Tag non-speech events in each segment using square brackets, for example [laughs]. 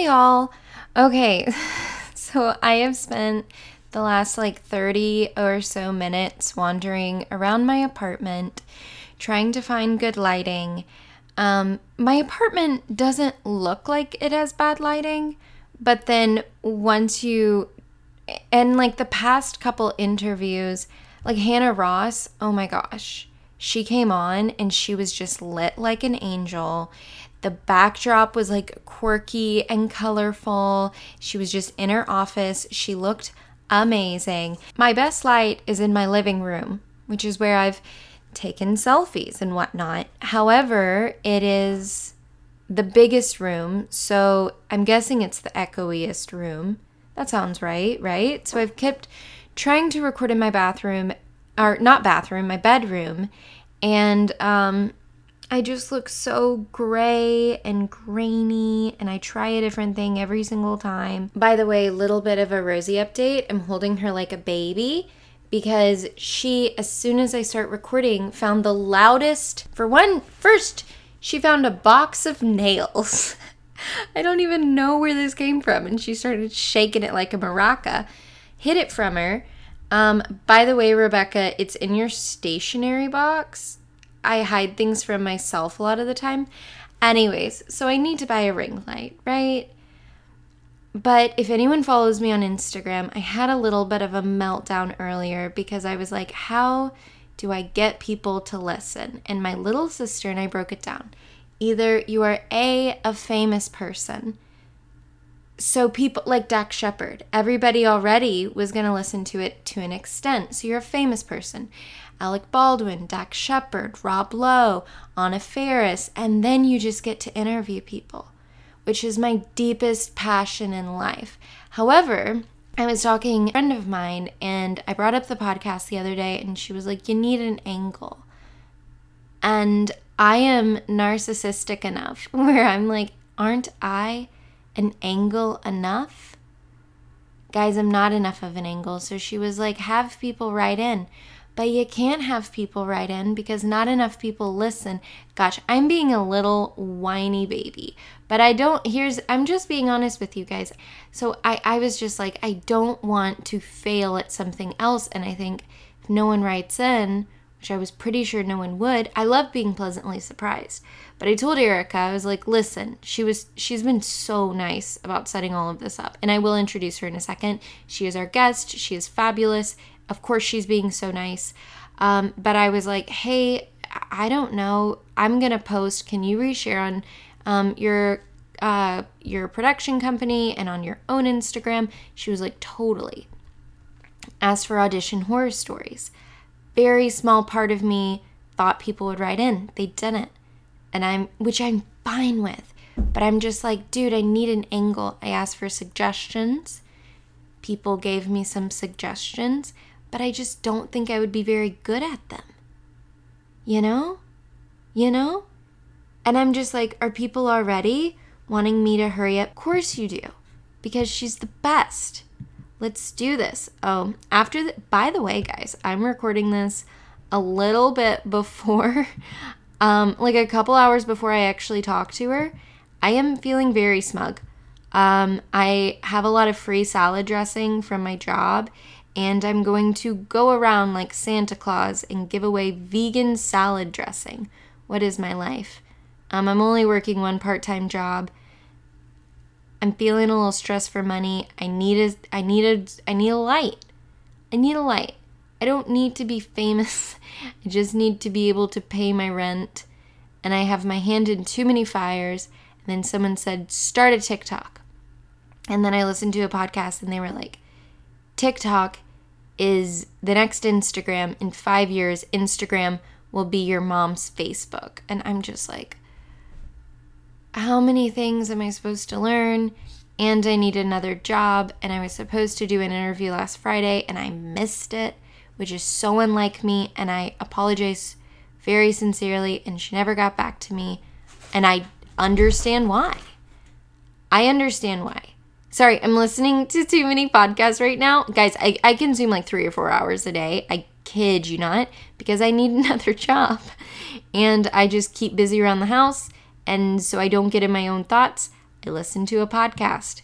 Hey, all. Okay, [laughs] so I have spent the last like 30 or so minutes wandering around my apartment trying to find good lighting. Um, my apartment doesn't look like it has bad lighting, but then once you, and like the past couple interviews, like Hannah Ross, oh my gosh, she came on and she was just lit like an angel. The backdrop was like quirky and colorful. She was just in her office. She looked amazing. My best light is in my living room, which is where I've taken selfies and whatnot. However, it is the biggest room, so I'm guessing it's the echoiest room. That sounds right, right? So I've kept trying to record in my bathroom, or not bathroom, my bedroom, and um, I just look so gray and grainy, and I try a different thing every single time. By the way, little bit of a Rosie update. I'm holding her like a baby because she, as soon as I start recording, found the loudest. For one, first, she found a box of nails. [laughs] I don't even know where this came from, and she started shaking it like a maraca. Hid it from her. Um, by the way, Rebecca, it's in your stationery box. I hide things from myself a lot of the time. Anyways, so I need to buy a ring light, right? But if anyone follows me on Instagram, I had a little bit of a meltdown earlier because I was like, how do I get people to listen? And my little sister and I broke it down. Either you are A, a famous person. So people like Dax Shepard, everybody already was going to listen to it to an extent. So you're a famous person. Alec Baldwin, Dax Shepard, Rob Lowe, Anna Faris, and then you just get to interview people, which is my deepest passion in life. However, I was talking a friend of mine and I brought up the podcast the other day and she was like, You need an angle. And I am narcissistic enough [laughs] where I'm like, Aren't I an angle enough? Guys, I'm not enough of an angle. So she was like, Have people write in. But you can't have people write in because not enough people listen. Gosh, I'm being a little whiny baby. But I don't, here's, I'm just being honest with you guys. So I, I was just like, I don't want to fail at something else. And I think if no one writes in, which I was pretty sure no one would, I love being pleasantly surprised. But I told Erika, I was like, listen, she was she's been so nice about setting all of this up. And I will introduce her in a second. She is our guest. She is fabulous. Of course, she's being so nice. Um, but I was like, hey, I don't know. I'm gonna post. Can you reshare on um, your uh, your production company and on your own Instagram? She was like, totally. As for audition horror stories, very small part of me thought people would write in. They didn't, and I'm which I'm fine with. But I'm just like, dude, I need an angle. I asked for suggestions. People gave me some suggestions but I just don't think I would be very good at them. You know? You know? And I'm just like, are people already wanting me to hurry up? Of course you do, because she's the best. Let's do this. Oh, after the, by the way, guys, I'm recording this a little bit [laughs] before, um, like a couple hours before I actually talk to her. I am feeling very smug. Um, I have a lot of free salad dressing from my job, and I'm going to go around like Santa Claus and give away vegan salad dressing. What is my life? Um, I'm only working one part time job. I'm feeling a little stressed for money. I need a, I need a, I need a light. I need a light. I don't need to be famous. [laughs] I just need to be able to pay my rent. And I have my hand in too many fires. And then someone said, start a TikTok. And then I listened to a podcast and they were like, TikTok is the next Instagram. In five years, Instagram will be your mom's Facebook. And I'm just like, how many things am I supposed to learn? And I need another job. And I was supposed to do an interview last Friday and I missed it, which is so unlike me. And I apologize very sincerely. And she never got back to me. And I understand why. I understand why. Sorry, I'm listening to too many podcasts right now. Guys, I, I consume like three or four hours a day. I kid you not, because I need [laughs] another job. And I just keep busy around the house. And so I don't get in my own thoughts. I listen to a podcast.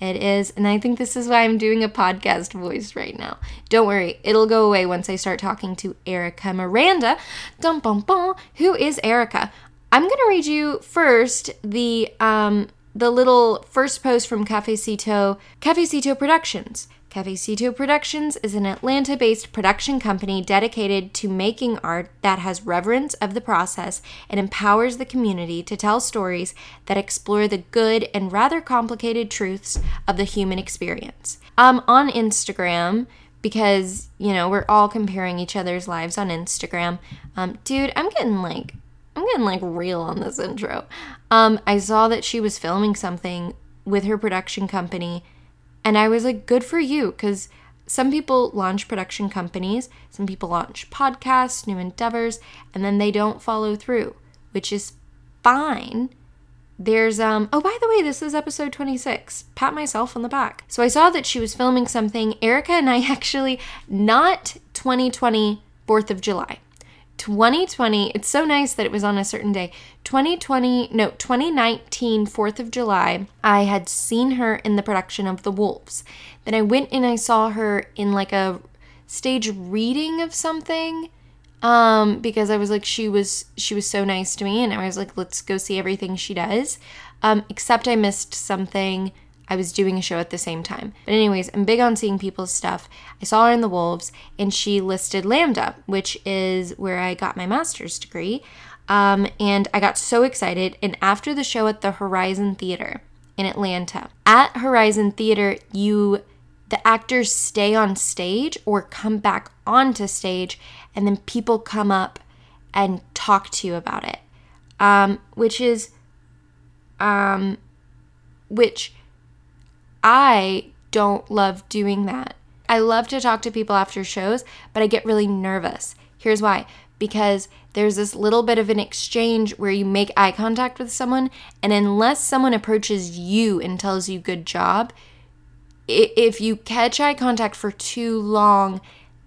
It is, and I think this is why I'm doing a podcast voice right now. Don't worry, it'll go away once I start talking to Erika Miranda. Dum bum bum. Who is Erika? I'm gonna read you first the um the little first post from Cafecito Cafecito Productions. Cafecito Productions is an Atlanta based production company dedicated to making art that has reverence of the process and empowers the community to tell stories that explore the good and rather complicated truths of the human experience. Um, on Instagram, because, you know, we're all comparing each other's lives on Instagram. Um, dude, I'm getting like, I'm getting like real on this intro. Um, I saw that she was filming something with her production company and I was like, good for you. Because some people launch production companies, some people launch podcasts, new endeavors, and then they don't follow through, which is fine. There's, um, oh, by the way, this is episode 26. Pat myself on the back. So I saw that she was filming something. Erika and I [laughs] actually, not 2020 4th of July. 2020, it's so nice that it was on a certain day. 2020, no, 2019, 4th of July, I had seen her in the production of The Wolves. Then I went and I saw her in like a stage reading of something um because I was like she was she was so nice to me and I was like let's go see everything she does. Um except I missed something I was doing a show at the same time. But, anyways, I'm big on seeing people's stuff. I saw her in The Wolves, and she listed LAMDA, which is where I got my master's degree. Um, and I got so excited. And after the show at the Horizon Theater in Atlanta, at Horizon Theater, you the actors stay on stage or come back onto stage, and then people come up and talk to you about it, um, which is, um, which I don't love doing that. I love to talk to people after shows, but I get really nervous. Here's why because there's this little bit of an exchange where you make eye contact with someone, and unless someone approaches you and tells you good job, if you catch eye contact for too long,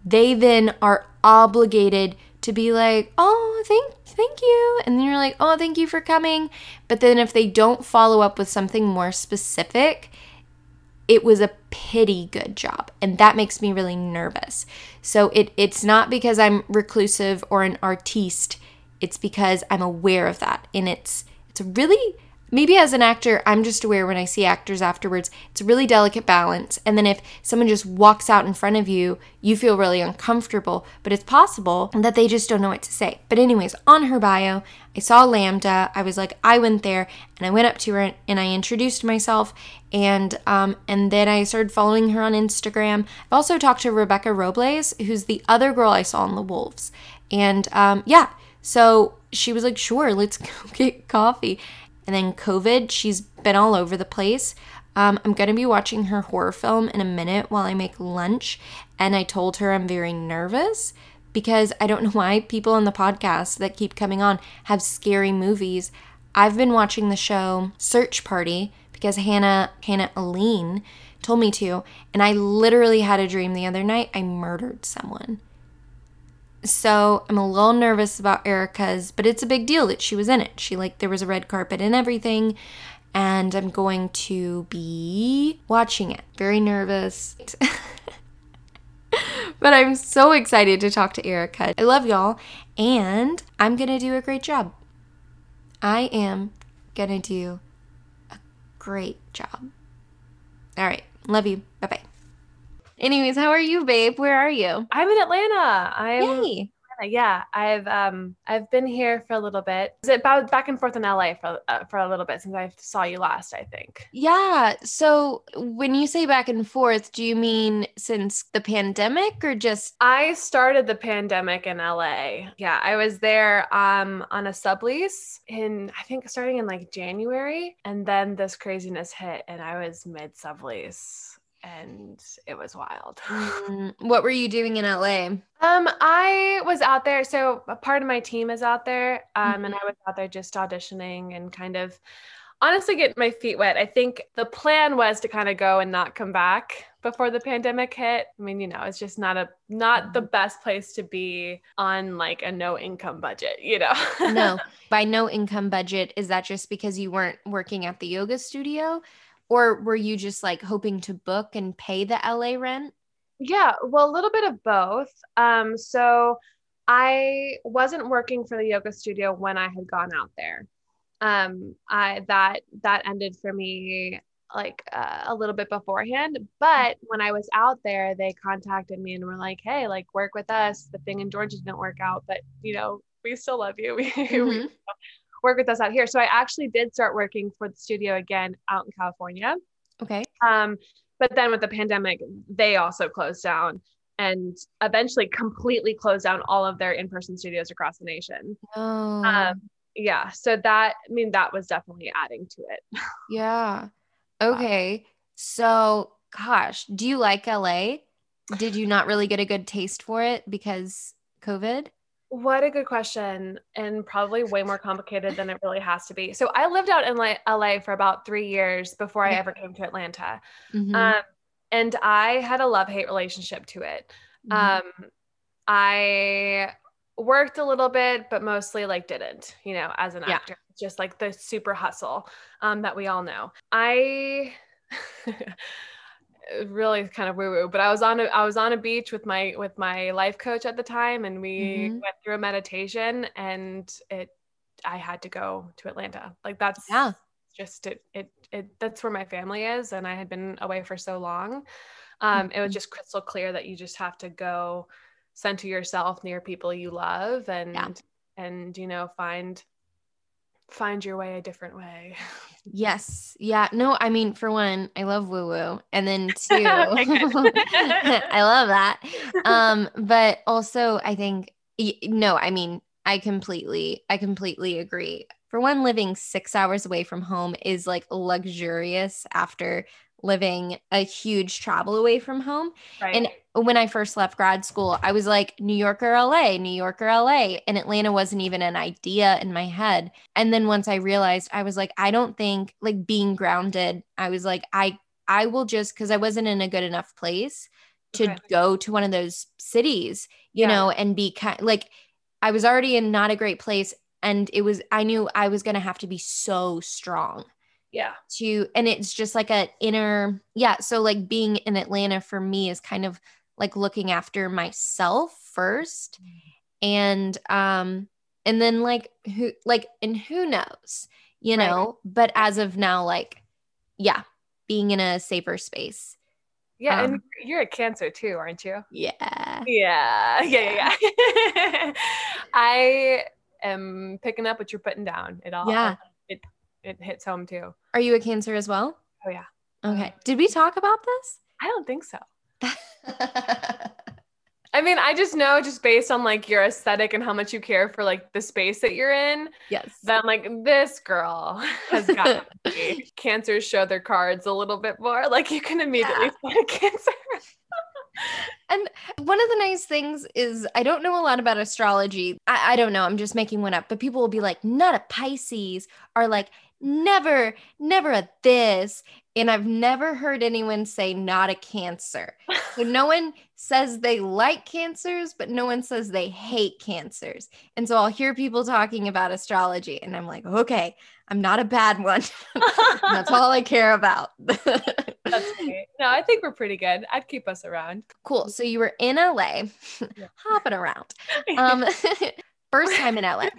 they then are obligated to be like, "Oh, thank thank you." And then you're like, "Oh, thank you for coming." But then if they don't follow up with something more specific, it was a pity good job and that makes me really nervous. So it it's not because i'm reclusive or an artiste. It's because i'm aware of that and it's it's really maybe as an actor, I'm just aware when I see actors afterwards, it's a really delicate balance. And then if someone just walks out in front of you, you feel really uncomfortable, but it's possible that they just don't know what to say. But, anyways, on her bio, I saw LAMDA. I was like, I went there and I went up to her and I introduced myself. And um, and then I started following her on Instagram. I've also talked to Rebecca Robles, who's the other girl I saw in The Wolves. And um, yeah, so she was like, sure, let's [laughs] go get coffee. And then COVID, she's been all over the place. Um, I'm going to be watching her horror film in a minute while I make lunch. And I told her I'm very nervous because I don't [laughs] know why people on the podcast that keep coming on have scary movies. I've been watching the show Search Party because Hannah, Hannah Aline told me to. And I literally had a dream the other night I murdered someone. So I'm a little nervous about Erika's, but it's a big deal that she was in it. She like there was a red carpet and everything, and I'm going to be watching it. Very nervous. [laughs] but I'm so excited to talk to Erika. I love y'all, and I'm gonna do a great job. I am gonna do a great job. All right. Love you. Bye bye. Anyways, how are you, babe? Where are you? I'm in Atlanta. I'm Yay. Yeah, I've um I've been here for a little bit. Is it about back and forth in LA for uh, for a little bit since I saw you last? I think. Yeah. So when you say back and forth, do you mean since the pandemic or just? I started the pandemic in LA. Yeah, I was there um on a sublease in I think starting in like January, and then this craziness hit, and I was mid sublease and it was wild. [laughs] Mm, what were you doing in LA? Um, I was out there. So a part of my team is out there, um, mm-hmm. and I was out there just auditioning and kind of honestly get my feet wet. I think the plan was to kind of go and not come back before the pandemic hit. I mean, you know, it's just not a not the best place to be on like a no income budget, you know. no. [laughs] By no income budget, is that just because you weren't working at the yoga studio or were you just like hoping to book and pay the LA rent? Yeah, well, a little bit of both. Um so I wasn't working for the yoga studio when I had gone out there. Um, I that that ended for me like uh, a little bit beforehand. But when I was out there, they contacted me and were like, "Hey, like work with us. The thing in Georgia didn't work out, but you know, we still love you. [laughs] Mm-hmm. Work with us out here." So I actually did start working for the studio again out in California. Okay. Um, but then with the pandemic, they also closed down and eventually completely closed down all of their in-person studios across the nation. Oh. Um, yeah, so that I mean that was definitely adding to it. [laughs] yeah. Okay. So, gosh, do you like LA? Did you not really get a good taste for it because COVID? What a good question, and probably way more complicated than it really has to be. So, I lived out in LA for about three years before I ever came to Atlanta. Mm-hmm. Um, and I had a love hate relationship to it. Mm-hmm. Um, I worked a little bit, but mostly like didn't, you know, as an yeah. actor, just like the super hustle um, that we all know. I [laughs] really kind of woo woo, but I was on a, I was on a beach with my, with my life coach at the time and we mm-hmm. went through a meditation and it, I had to go to Atlanta. Like that's yeah. just it, it, it, that's where my family is. And I had been away for so long. Um, mm-hmm. It was mm-hmm. just crystal clear that you just have to go center yourself near people you love and yeah. and you know find find your way a different way. Yes. Yeah. No, I mean, for one, I love woo woo. And then [laughs] two, [laughs] I love that. Um, but also I think no, I mean, I completely, I completely agree. For one, living six hours away from home is like luxurious after living a huge travel away from home. Right. And when I first left grad school, I was like, New York or LA, New York or LA. And Atlanta wasn't even an idea in my head. And then once I realized, I was like, I don't think like being grounded, I was like, I, I will just, cause I wasn't in a good enough place to okay. go to one of those cities, you yeah. know, and be kind like, I was already in not a great place. And it was, I knew I was going to have to be so strong yeah. to and it's just like a inner yeah so like being in atlanta for me is kind of like looking after myself first and um and then like who like and who knows you know right. but as of now like yeah being in a safer space. Yeah um, and you're a cancer too aren't you? Yeah. Yeah [laughs] yeah yeah, yeah. [laughs] i am picking up what you're putting down. It all yeah. it it hits home too are you a cancer as well oh yeah okay did we talk about this i don't think so [laughs] I mean, I just know just based on like your aesthetic and how much you care for like the space that you're in. Yes. That I'm like, this girl has got [laughs] cancers show their cards a little bit more. Like you can immediately yeah. find cancer. [laughs] and one of the nice things is I don't know a lot about astrology. I, I don't know. I'm just making one up, but people will be like, not a Pisces, or like never, never a this. And I've never heard anyone say not a cancer. So [laughs] no one says they like cancers, but no one says they hate cancers. And so I'll hear people talking about astrology, and I'm like, okay, I'm not a bad one. [laughs] That's all I care about. [laughs] That's great. No, I think we're pretty good. I'd keep us around. Cool. So you were in LA, yeah. hopping around. Um, first time in LA.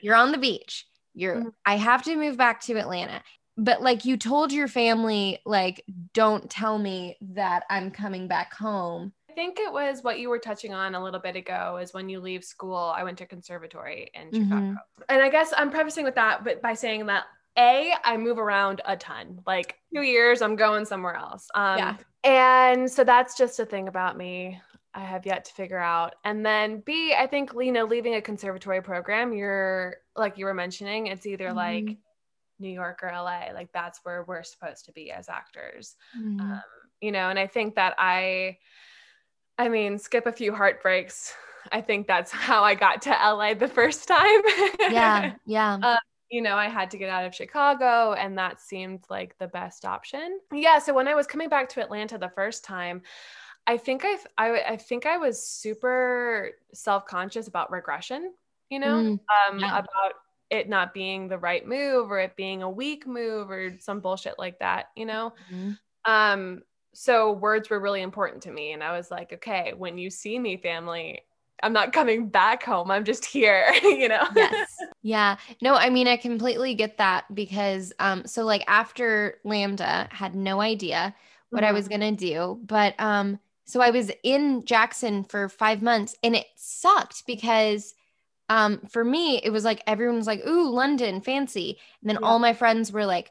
You're on the beach you're mm-hmm. I have to move back to Atlanta. But like you told your family like don't tell me that I'm coming back home. I think it was what you were touching on a little bit ago is when you leave school, I went to conservatory in Chicago. Mm-hmm. And I guess I'm prefacing with that but by saying that a, I move around a ton. Like two years, I'm going somewhere else. Um, yeah. And so that's just a thing about me. I have yet to figure out. And then B, I think, you know, leaving a conservatory program, you're like you were mentioning, it's either mm-hmm. like New York or LA. Like that's where we're supposed to be as actors. Mm-hmm. Um, you know, and I think that I, I mean, skip a few heartbreaks. I think that's [laughs] how I got to LA the first time. yeah. [laughs] Yeah. Uh, you know, I had to get out of Chicago and that seemed like the best option. Yeah. So when I was coming back to Atlanta the first time, I think I, I, I think I was super self-conscious about regression, you know, mm, um, yeah. about it not being the right move or it being a weak move or some bullshit like that, you know? Mm-hmm. Um, so words were really important to me. And I was like, okay, when you see me, family, I'm not coming back home. I'm just here, [laughs] you know? yes. Yeah. No, I mean, I completely get that because, um, so like after LAMDA had no idea what mm-hmm. I was going to do, but, um, so I was in Jackson for five months and it sucked because, um, for me, it was like everyone was like, ooh, London, fancy. And then yeah. all my friends were like,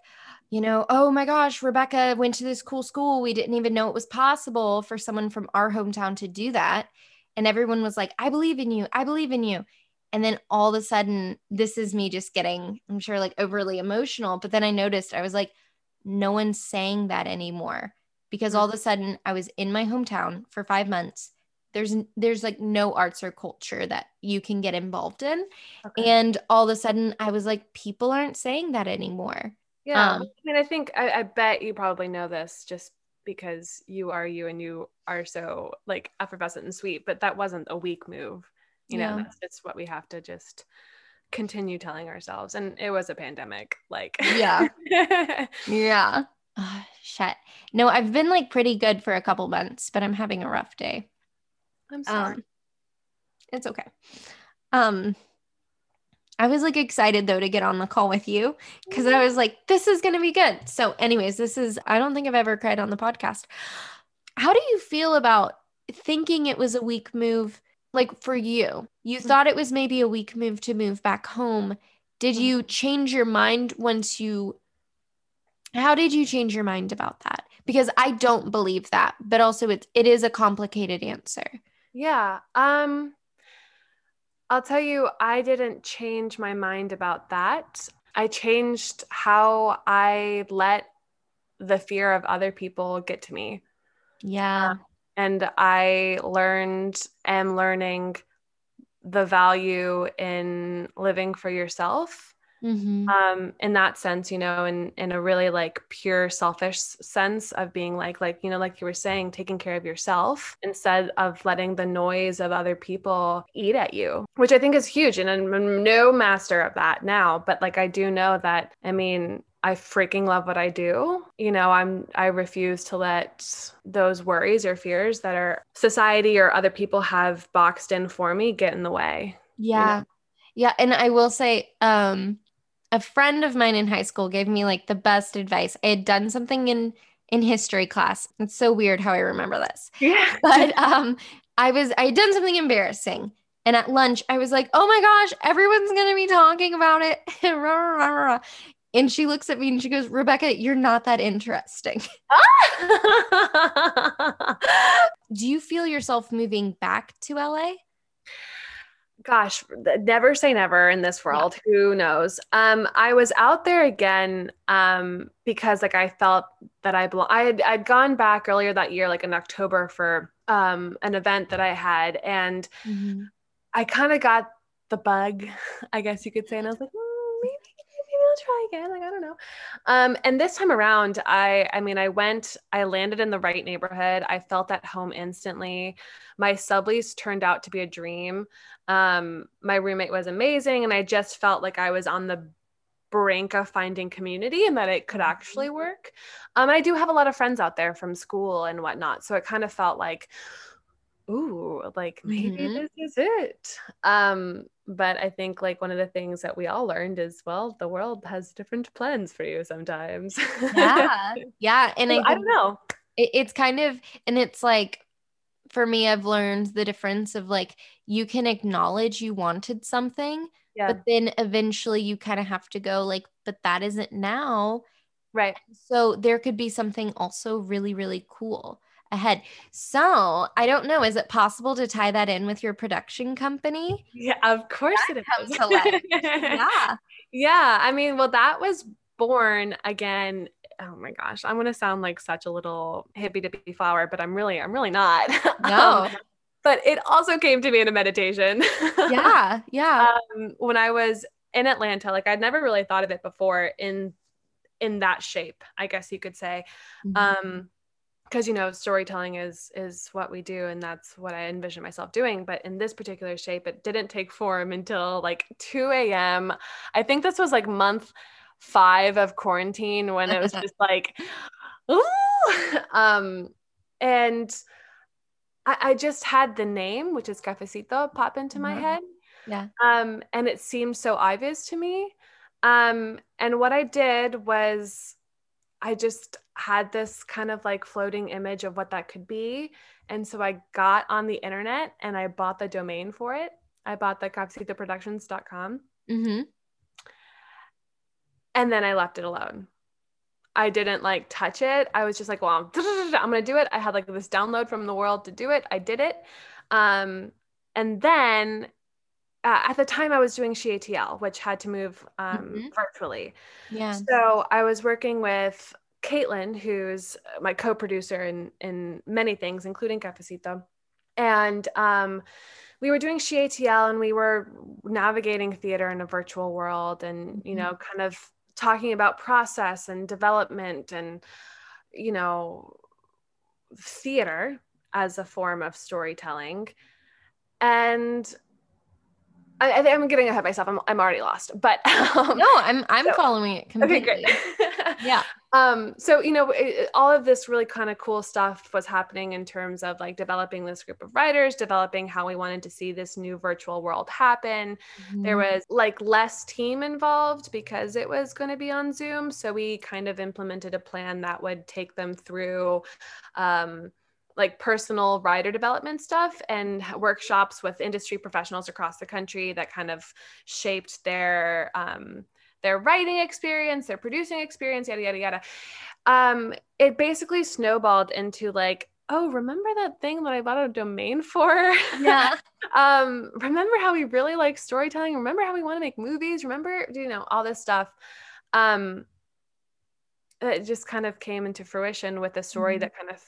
you know, oh my gosh, Rebecca went to this cool school. We didn't even know it was possible for someone from our hometown to do that. And everyone was like, I believe in you. I believe in you. And then all of a sudden, this is me just getting, I'm sure, like overly emotional. But then I noticed I was like, no one's saying that anymore because all of a sudden I was in my hometown for five months. There's there's like no arts or culture that you can get involved in. Okay. And all of a sudden I was like, people aren't saying that anymore. Yeah. Um, I mean, I think I, I bet you probably know this just because you are you and you are so like effervescent and sweet, but that wasn't a weak move. You know, yeah. that's just what we have to just continue telling ourselves. And it was a pandemic. Like, yeah. [laughs] yeah. Oh, shit. No, I've been like pretty good for a couple months, but I'm having a rough day. I'm sorry. Um, it's okay. Um, I was like excited though to get on the call with you because I was like, this is going to be good. So, anyways, this is, I don't think I've ever cried on the podcast. How do you feel about thinking it was a weak move? Like for you, you mm-hmm. thought it was maybe a weak move to move back home. Did you mm-hmm. change your mind once you, how did you change your mind about that? Because I don't believe that, but also it's, it is a complicated answer. Yeah. Um, I'll tell you, I didn't change my mind about that. I changed how I let the fear of other people get to me. Yeah. Uh, and I learned, am learning the value in living for yourself Mm-hmm. Um, in that sense, you know, in in a really like pure selfish sense of being like like you know, like you were saying, taking care of yourself instead of letting the noise of other people eat at you, which I think is huge. And I'm no master of that now, but like I do know that. I mean, I freaking love what I do. You know, I'm I refuse to let those worries or fears that are society or other people have boxed in for me get in the way. Yeah. You know? Yeah, and I will say um a friend of mine in high school gave me like the best advice. I had done something in in history class. It's so weird how I remember this. Yeah. [laughs] But um I was I had done something embarrassing. And at lunch, I was like, oh my gosh, everyone's gonna be talking about it. [laughs] and she looks at me and she goes, Rebecca, you're not that interesting. [laughs] Do you feel yourself moving back to LA? Gosh, never say never in this world. Yeah. Who knows? Um, I was out there again um, because like I felt that I belong. I had I'd gone back earlier that year, like in October, for um, an event that I had, and mm-hmm. I kind of got the bug, [laughs] I guess you could say, and I was like. Try again. Like, I don't know. Um, and this time around, I, I mean, I went, I landed in the right neighborhood. I felt at home instantly. My sublease turned out to be a dream. Um, my roommate was amazing. And I just felt like I was on the brink of finding community and that it could actually mm-hmm. work. Um, I do have a lot of friends out there from school and whatnot. So it kind of felt like, ooh, like maybe mm-hmm. this is it. Um, but I think like one of the things that we all learned is well, the world has different plans for you sometimes. yeah. [laughs] Yeah. And I, I don't know. It, it's kind of, and it's like, for me, I've learned the difference of like, you can acknowledge you wanted something, yeah. but then eventually you kind of have to go, like, but that isn't now. Right. So there could be something also really, really cool ahead. So I don't know. Is it possible to tie that in with your production company? Yeah, of course that it is. [laughs] yeah. Yeah. I mean, well, that was born again. Oh my gosh, I'm gonna sound like such a little hippie dippy flower, but I'm really, I'm really not. [laughs] No. um, but it also came to me in a meditation. [laughs] Yeah, yeah. Um, when I was in Atlanta. Like I'd never really thought of it before in in that shape, I guess you could say. Mm-hmm. Um because you know storytelling is is what we do and that's what i envision myself doing but in this particular shape it didn't take form until like 2 a.m i think this was like month five of quarantine when it was [laughs] just like Ooh! [laughs] um and I, I, just had the name which is cafecito pop into my mm-hmm. head yeah um and it seemed so obvious to me um and what i did was i just had this kind of like floating image of what that could be. And so I got on the internet and I bought the domain for it. I bought the cafecitoproductions.com. Mm-hmm. And then I left it alone. I didn't like touch it. I was just like, well, [laughs] I'm, I'm going to do it. I had like this download from the world to do it. I did it. Um, and then uh, at the time I was doing SheATL, which had to move um, mm-hmm. virtually. Yeah. So I was working with Caitlin, who's my co-producer in in many things, including Cafecito, and um, we were doing SheATL and we were navigating theater in a virtual world, and you know, mm-hmm. kind of talking about process and development, and you know, theater as a form of storytelling, and I, I am getting ahead of myself. I'm, I'm already lost, but [laughs] um, no, I'm I'm so, following it completely. Okay, great. [laughs] yeah. Um, so you know, it, all of this really kind of cool stuff was happening in terms of like developing this group of writers, developing how we wanted to see this new virtual world happen. Mm-hmm. There was like less team involved because it was going to be on Zoom, so we kind of implemented a plan that would take them through. Um, like personal writer development stuff and workshops with industry professionals across the country that kind of shaped their um, their writing experience, their producing experience, yada yada yada. Um, it basically snowballed into like, oh, remember that thing that I bought a domain for? Yeah. [laughs] um, remember how we really like storytelling? Remember how we want to make movies? Remember, you know, all this stuff. Um, it just kind of came into fruition with a story mm-hmm. that kind of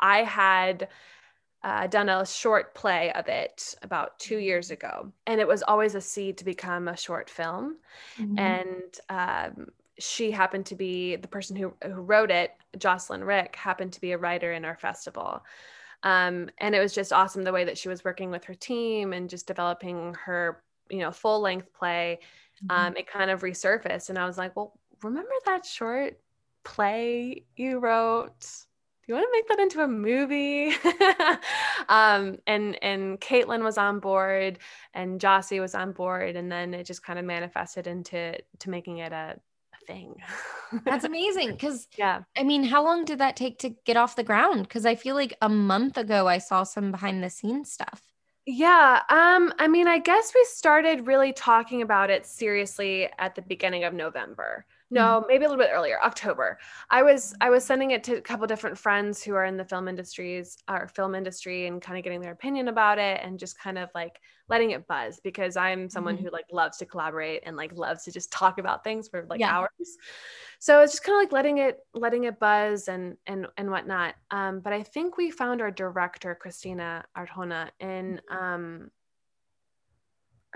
I had uh, done a short play of it about two years ago, and it was always a seed to become a short film. Mm-hmm. And um, she happened to be the person who, who wrote it, Jocelyn Rick, happened to be a writer in our festival. Um, and it was just awesome the way that she was working with her team and just developing her, you know, full length play. Mm-hmm. Um, it kind of resurfaced, and I was like, well, remember that short play you wrote? You want to make that into a movie? [laughs] um, and and Caitlin was on board, and Jossie was on board, and then it just kind of manifested into to making it a, a thing. That's [laughs] amazing. Because yeah, I mean, how long did that take to get off the ground? Because I feel like a month ago I saw some behind the scenes stuff. Yeah, um, I mean, I guess we started really talking about it seriously at the beginning of November no mm-hmm. maybe a little bit earlier october i was i was sending it to a couple different friends who are in the film industries or film industry and kind of getting their opinion about it and just kind of like letting it buzz because i'm someone mm-hmm. who like loves to collaborate and like loves to just talk about things for like yeah. hours so it's just kind of like letting it letting it buzz and and and whatnot um, but i think we found our director christina arjona in mm-hmm. um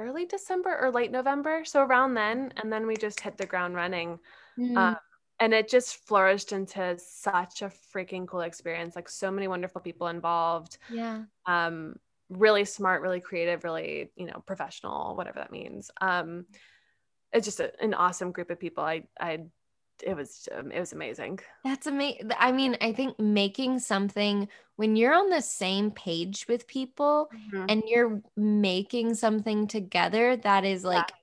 early December or late November. So around then. And then we just hit the ground running. Mm. Um, and it just flourished into such a freaking cool experience. Like so many wonderful people involved. Yeah. Um, really smart, really creative, really, you know, professional, whatever that means. Um, it's just a, an awesome group of people. I, I it was um, it was amazing that's amazing i mean i think making something when you're on the same page with people mm-hmm. and you're making something together that is like yeah.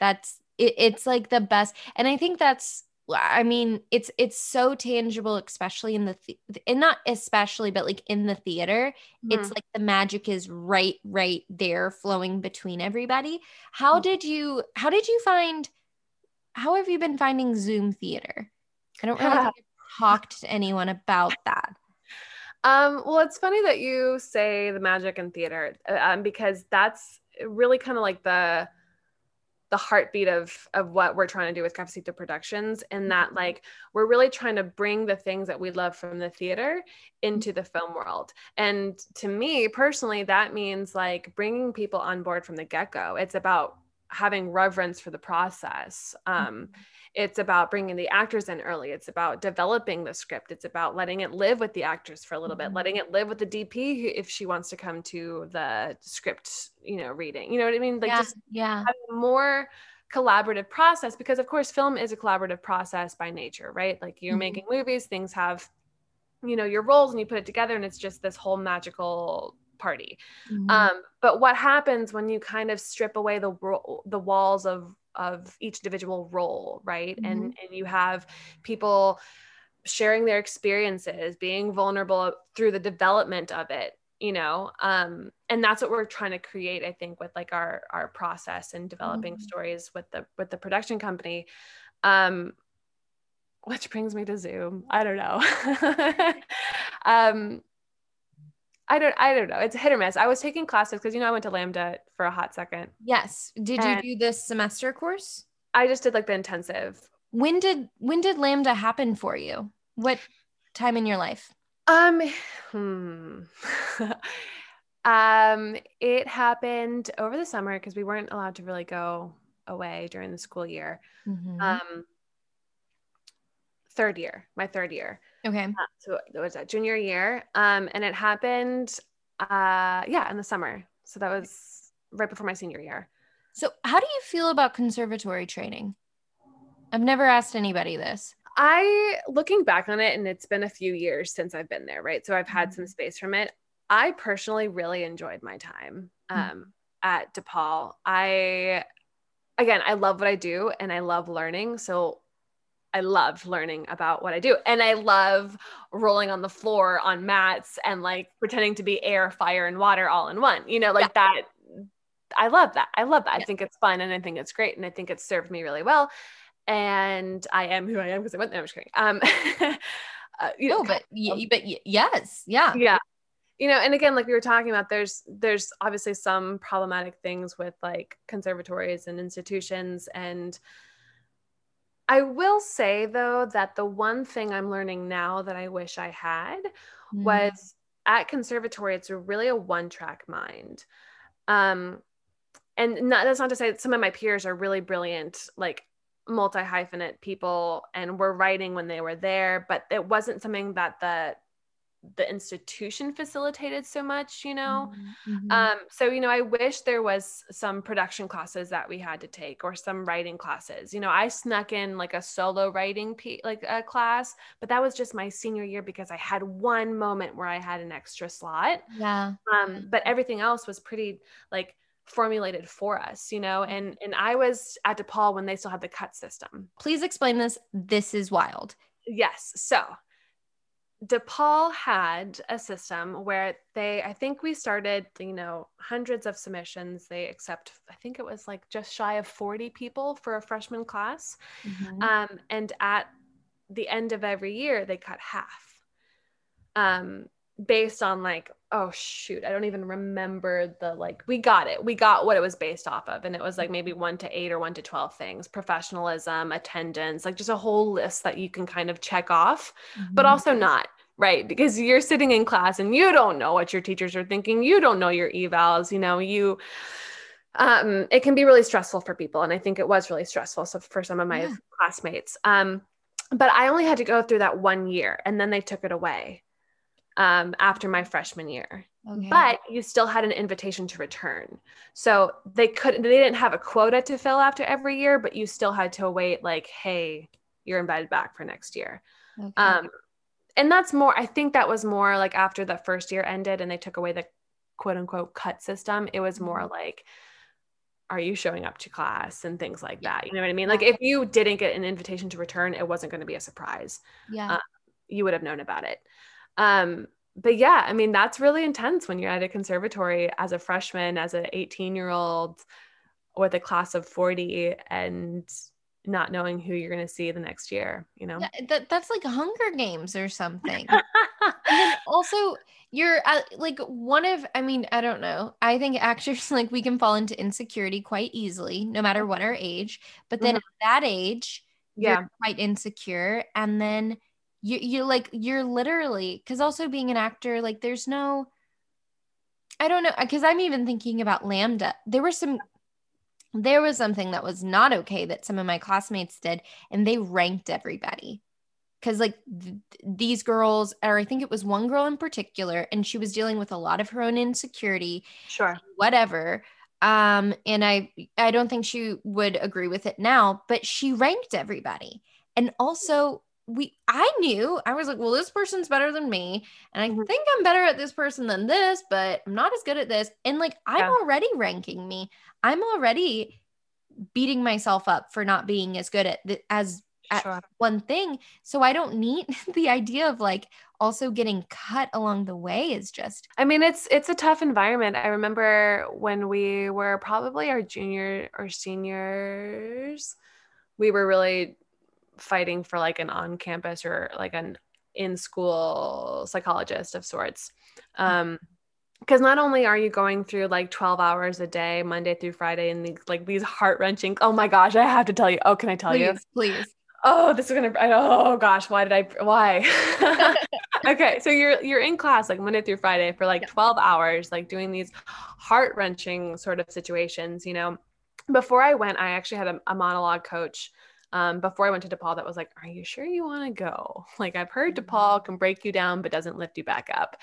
that's it, it's like the best and i think that's I mean, it's it's so tangible, especially in the th- and not especially, but like in the theater, mm-hmm. it's like the magic is right, right there, flowing between everybody. How mm-hmm. did you How did you find how have you been finding Zoom theater? I don't really [laughs] talked to anyone about that. Um, well, it's funny that you say the magic in theater uh, um, because that's really kind of like the the heartbeat of of what we're trying to do with Cafecito Productions, and that mm-hmm. like we're really trying to bring the things that we love from the theater into the film world. And to me personally, that means like bringing people on board from the get go. It's about having reverence for the process. Um, mm-hmm. It's about bringing the actors in early. It's about developing the script. It's about letting it live with the actors for a little mm-hmm. bit, letting it live with the DP if she wants to come to the script, you know, reading. You know what I mean? Like yeah, just yeah, more collaborative process because of course film is a collaborative process by nature, right? Like you're mm-hmm. making movies, things have you know your roles and you put it together and it's just this whole magical party. Mm-hmm. Um, but what happens when you kind of strip away the the walls of of each individual role, right? Mm-hmm. And and you have people sharing their experiences, being vulnerable through the development of it, you know. Um, and that's what we're trying to create, I think, with like our our process and developing mm-hmm. stories with the with the production company. Um, which brings me to Zoom. I don't know. [laughs] um, I don't I don't know. It's a hit or miss. I was taking classes because you know I went to LAMDA for a hot second. Yes. Did you do this semester course? I just did like the intensive. When did when did LAMDA happen for you? What time in your life? Um hmm. [laughs] um it happened over the summer because we weren't allowed to really go away during the school year. Mm-hmm. Um third year, my third year. Okay. Uh, so it was that junior year. Um, and it happened, uh, yeah, in the summer. So that was right before my senior year. So how do you feel about conservatory training? I've never asked anybody this. I, looking back on it, and it's been a few years since I've been there, right? So I've had mm-hmm. some space from it. I personally really enjoyed my time um, mm-hmm. at DePaul. I, again, I love what I do and I love learning. So I love learning about what I do. And I love rolling on the floor on mats and like pretending to be air, fire, and water all in one. You know, like yeah. that. I love that. I love that. Yeah. I think it's fun and I think it's great. And I think it's served me really well. And I am who I am because I went there. I'm just kidding. Um, [laughs] uh, you no, know, but, y- but y- yes. Yeah. Yeah. You know, and again, like we were talking about, there's there's obviously some problematic things with like conservatories and institutions and I will say though that the one thing I'm learning now that I wish I had mm. was at conservatory, it's really a one track mind. Um, and not, that's not to say that some of my peers are really brilliant, like multi hyphenate people and were writing when they were there, but it wasn't something that the the institution facilitated so much you know? Mm-hmm, mm-hmm. um so you know i wish there was some production classes that we had to take or some writing classes. You know i snuck in like a solo writing p- like a class but that was just my senior year because i had one moment where i had an extra slot. Yeah. Um but everything else was pretty like formulated for us you know? And and i was at depaul when they still had the cut system. Please explain this this is wild. Yes so DePaul had a system where they, I think we started, you know, hundreds of submissions. They accept, I think it was like just shy of 40 people for a freshman class. Mm-hmm. Um, and at the end of every year, they cut half um, based on like, oh, shoot, I don't even remember the like, we got it. We got what it was based off of. And it was like maybe one to eight or one to 12 things professionalism, attendance, like just a whole list that you can kind of check off, mm-hmm. but also not right because you're sitting in class and you don't know what your teachers are thinking you don't know your evals you know you um it can be really stressful for people and i think it was really stressful so for some of my yeah. classmates um but i only had to go through that one year and then they took it away um after my freshman year okay. but you still had an invitation to return so they couldn't they didn't have a quota to fill after every year but you still had to wait like hey you're invited back for next year okay. um and that's more i think that was more like after the first year ended and they took away the quote unquote cut system it was more mm-hmm. like are you showing up to class? and things like that you know what i mean? Like if you didn't get an invitation to return it wasn't going to be a surprise. Yeah. Uh, you would have known about it. Um but yeah i mean that's really intense when you're at a conservatory as a freshman as an 18 year old with a class of 40 and not knowing who you're going to see the next year, you know? That, that's like Hunger Games or something. [laughs] and also, you're uh, like one of, I mean, I don't know. I think actors, [laughs] like, we can fall into insecurity quite easily, no matter what our age. But then mm-hmm. at that age, yeah. you're quite insecure. And then you, you're like, you're literally, because also being an actor, like, there's no, I don't know, because I'm even thinking about LAMDA. There were some there was something that was not okay that some of my classmates did, and they ranked everybody. Because, like, th- these girls, or I think it was one girl in particular, and she was dealing with a lot of her own insecurity, Sure. whatever. Um, and I, I don't think she would agree with it now, but she ranked everybody. And also, we, I knew I was like, well, this person's better than me, and I Mhm. think I'm better at this person than this, but I'm not as good at this. And like, I'm Yeah. already ranking me. I'm already beating myself up for not being as good at th- as at Sure. one thing. So I don't need [laughs] the idea of like also getting cut along the way is just I mean, it's it's a tough environment. I remember when we were probably our junior or seniors, we were really fighting for like an on-campus or like an in-school psychologist of sorts. Um because not only are you going through like 12 hours a day, Monday through Friday, and these like these heart-wrenching, oh my gosh, I have to tell you. Oh, can I tell you? please, please. oh this is gonna I- oh gosh why did i why [laughs] okay so you're you're in class like monday through friday for like 12 hours like doing these heart-wrenching sort of situations you know before i went i actually had a, a monologue coach um, before i went to depaul that was like are you sure you want to go [laughs] like i've heard depaul can break you down but doesn't lift you back up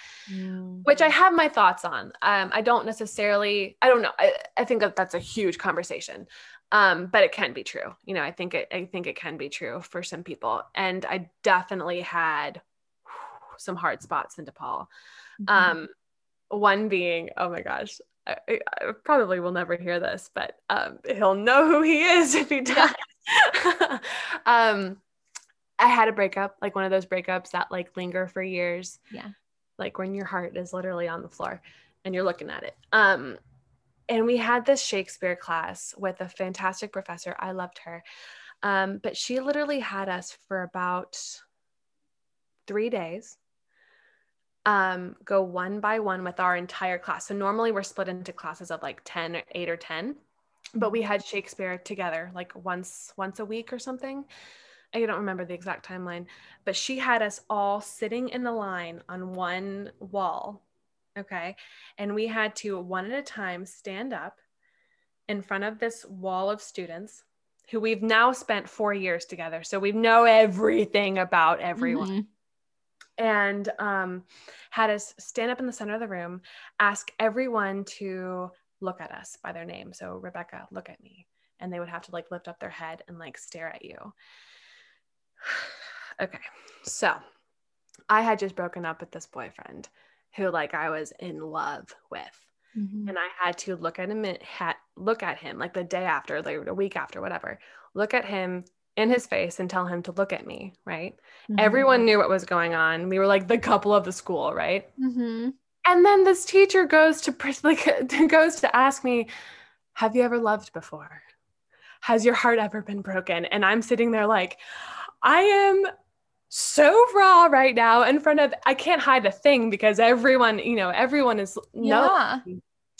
which I have my thoughts on. Um, I don't necessarily, I don't know. I, I think that that's a huge conversation, um, but it can be true. You know, I think it, I think it can be true for some people. And I definitely had some hard spots in DePaul. Mhm. Um, one being, oh my gosh, I, I I probably will never hear this, but um, he'll know who he is [laughs] if he does. [laughs] um, I had a breakup, like one of those breakups that like linger for years yeah. like when your heart is literally on the floor and you're looking at it. Um, and we had this Shakespeare class with a fantastic professor. I loved her. Um, but she literally had us for about three days um, go one by one with our entire class. So normally we're split into classes of like 10 or 8 or 10, but we had Shakespeare together like once once a week or something. I don't remember the exact timeline, but she had us all sitting in the line on one wall. Okay. And we had to one at a time stand up in front of this wall of students who we've now spent four years together. So we know everything about everyone Mhm. and um, had us stand up in the center of the room, ask everyone to look at us by their name. So, Rebecca, look at me. And they would have to like lift up their head and like stare at you. [sighs] okay. So, I had just broken up with this boyfriend who like I was in love with. Mhm. And I had to look at him, had, look at him like the day after, like a week after, whatever, look at him in his face and tell him to look at me, right? Mhm. Everyone knew what was going on. We were like the couple of the school, right? Mhm. And then this teacher goes to [laughs] like goes to ask me, "Have you ever loved before? Has your heart ever been broken?" And I'm sitting there like, I am so raw right now in front of I can't hide a thing because everyone, you know, everyone is no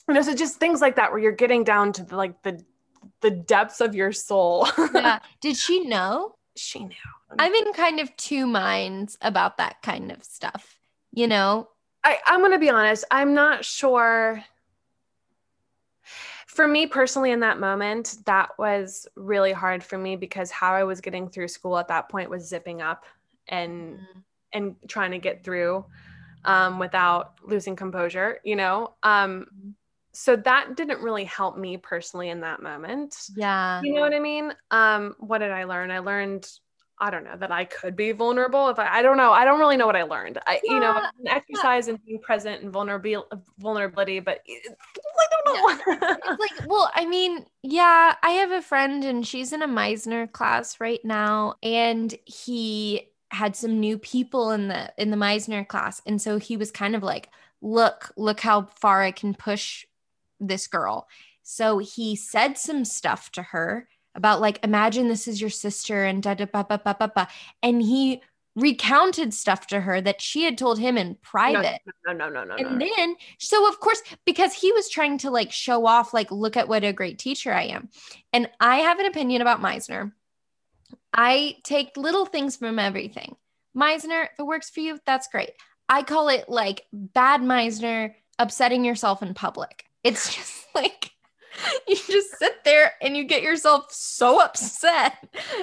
Yeah. so just things like that where you're getting down to the, like the the depths of your soul. [laughs] yeah. Did she know? she knew. I'm in kind of two minds about that kind of stuff. You know? I, I'm going to be honest. I'm not sure. For me personally, in that moment, that was really hard for me because how I was getting through school at that point was zipping up and and trying to get through um, without losing composure. You know, um, so that didn't really help me personally in that moment. Yeah. You know what I mean? Um, what did I learn? I learned, I don't know, that I could be vulnerable. If I, I don't know, I don't really know what I learned. I, you know, an exercise and being present and vulnerability, vulnerability, but I don't know. It's like, well, I mean, yeah, I have a friend and she's in a Meisner class right now, and he had some new people in the in the Meisner class, and so he was kind of like, "Look, look how far I can push this girl." So he said some stuff to her about like, "Imagine this is your sister," and da da ba ba ba ba ba, and he recounted stuff to her that she had told him in no, private. no, no, no, no, no. And then, so of course, because he was trying to like show off, like, look at what a great teacher I am. And I have an opinion about Meisner. I take little things from everything. Meisner, if it works for you, that's great. I call it like bad Meisner upsetting yourself in public. It's [laughs] just like, [laughs] you just sit there and you get yourself so upset.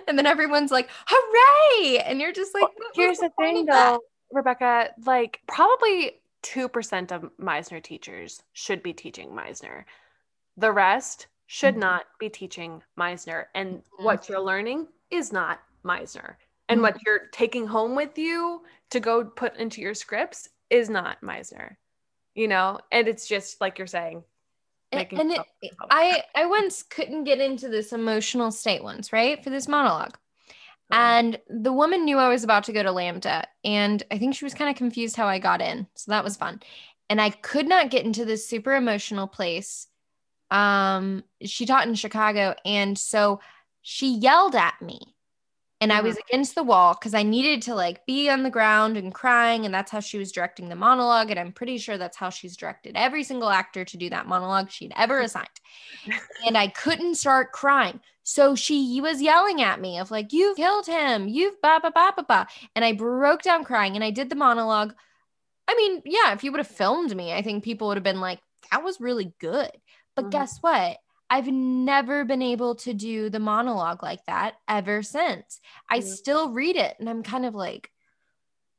And then everyone's like, hooray. And you're just like, well, here's the, the thing though, Rebecca, like probably 2% of Meisner teachers should be teaching Meisner. The rest should mm-hmm. not be teaching Meisner. And mm-hmm. what you're learning is not Meisner. And mm-hmm. what you're taking home with you to go put into your scripts is not Meisner. You know, and it's just like you're saying, and, and it, I I once couldn't get into this emotional state once, right? For this monologue. And the woman knew I was about to go to LAMDA, and I think she was kind of confused how I got in. So that was fun. And I could not get into this super emotional place. Um, she taught in Chicago, and so she yelled at me and I was mm-hmm. against the wall because I needed to like be on the ground and crying. And that's how she was directing the monologue. And I'm pretty sure that's how she's directed every single actor to do that monologue she'd ever assigned. and I couldn't start crying. So she was yelling at me of like, you've killed him, you've ba ba ba ba ba. And I broke down crying and I did the monologue. I mean, yeah, if you would have filmed me, I think people would have been like, that was really good. But mm-hmm. guess what? I've never been able to do the monologue like that ever since. I mm-hmm. still read it and I'm kind of like,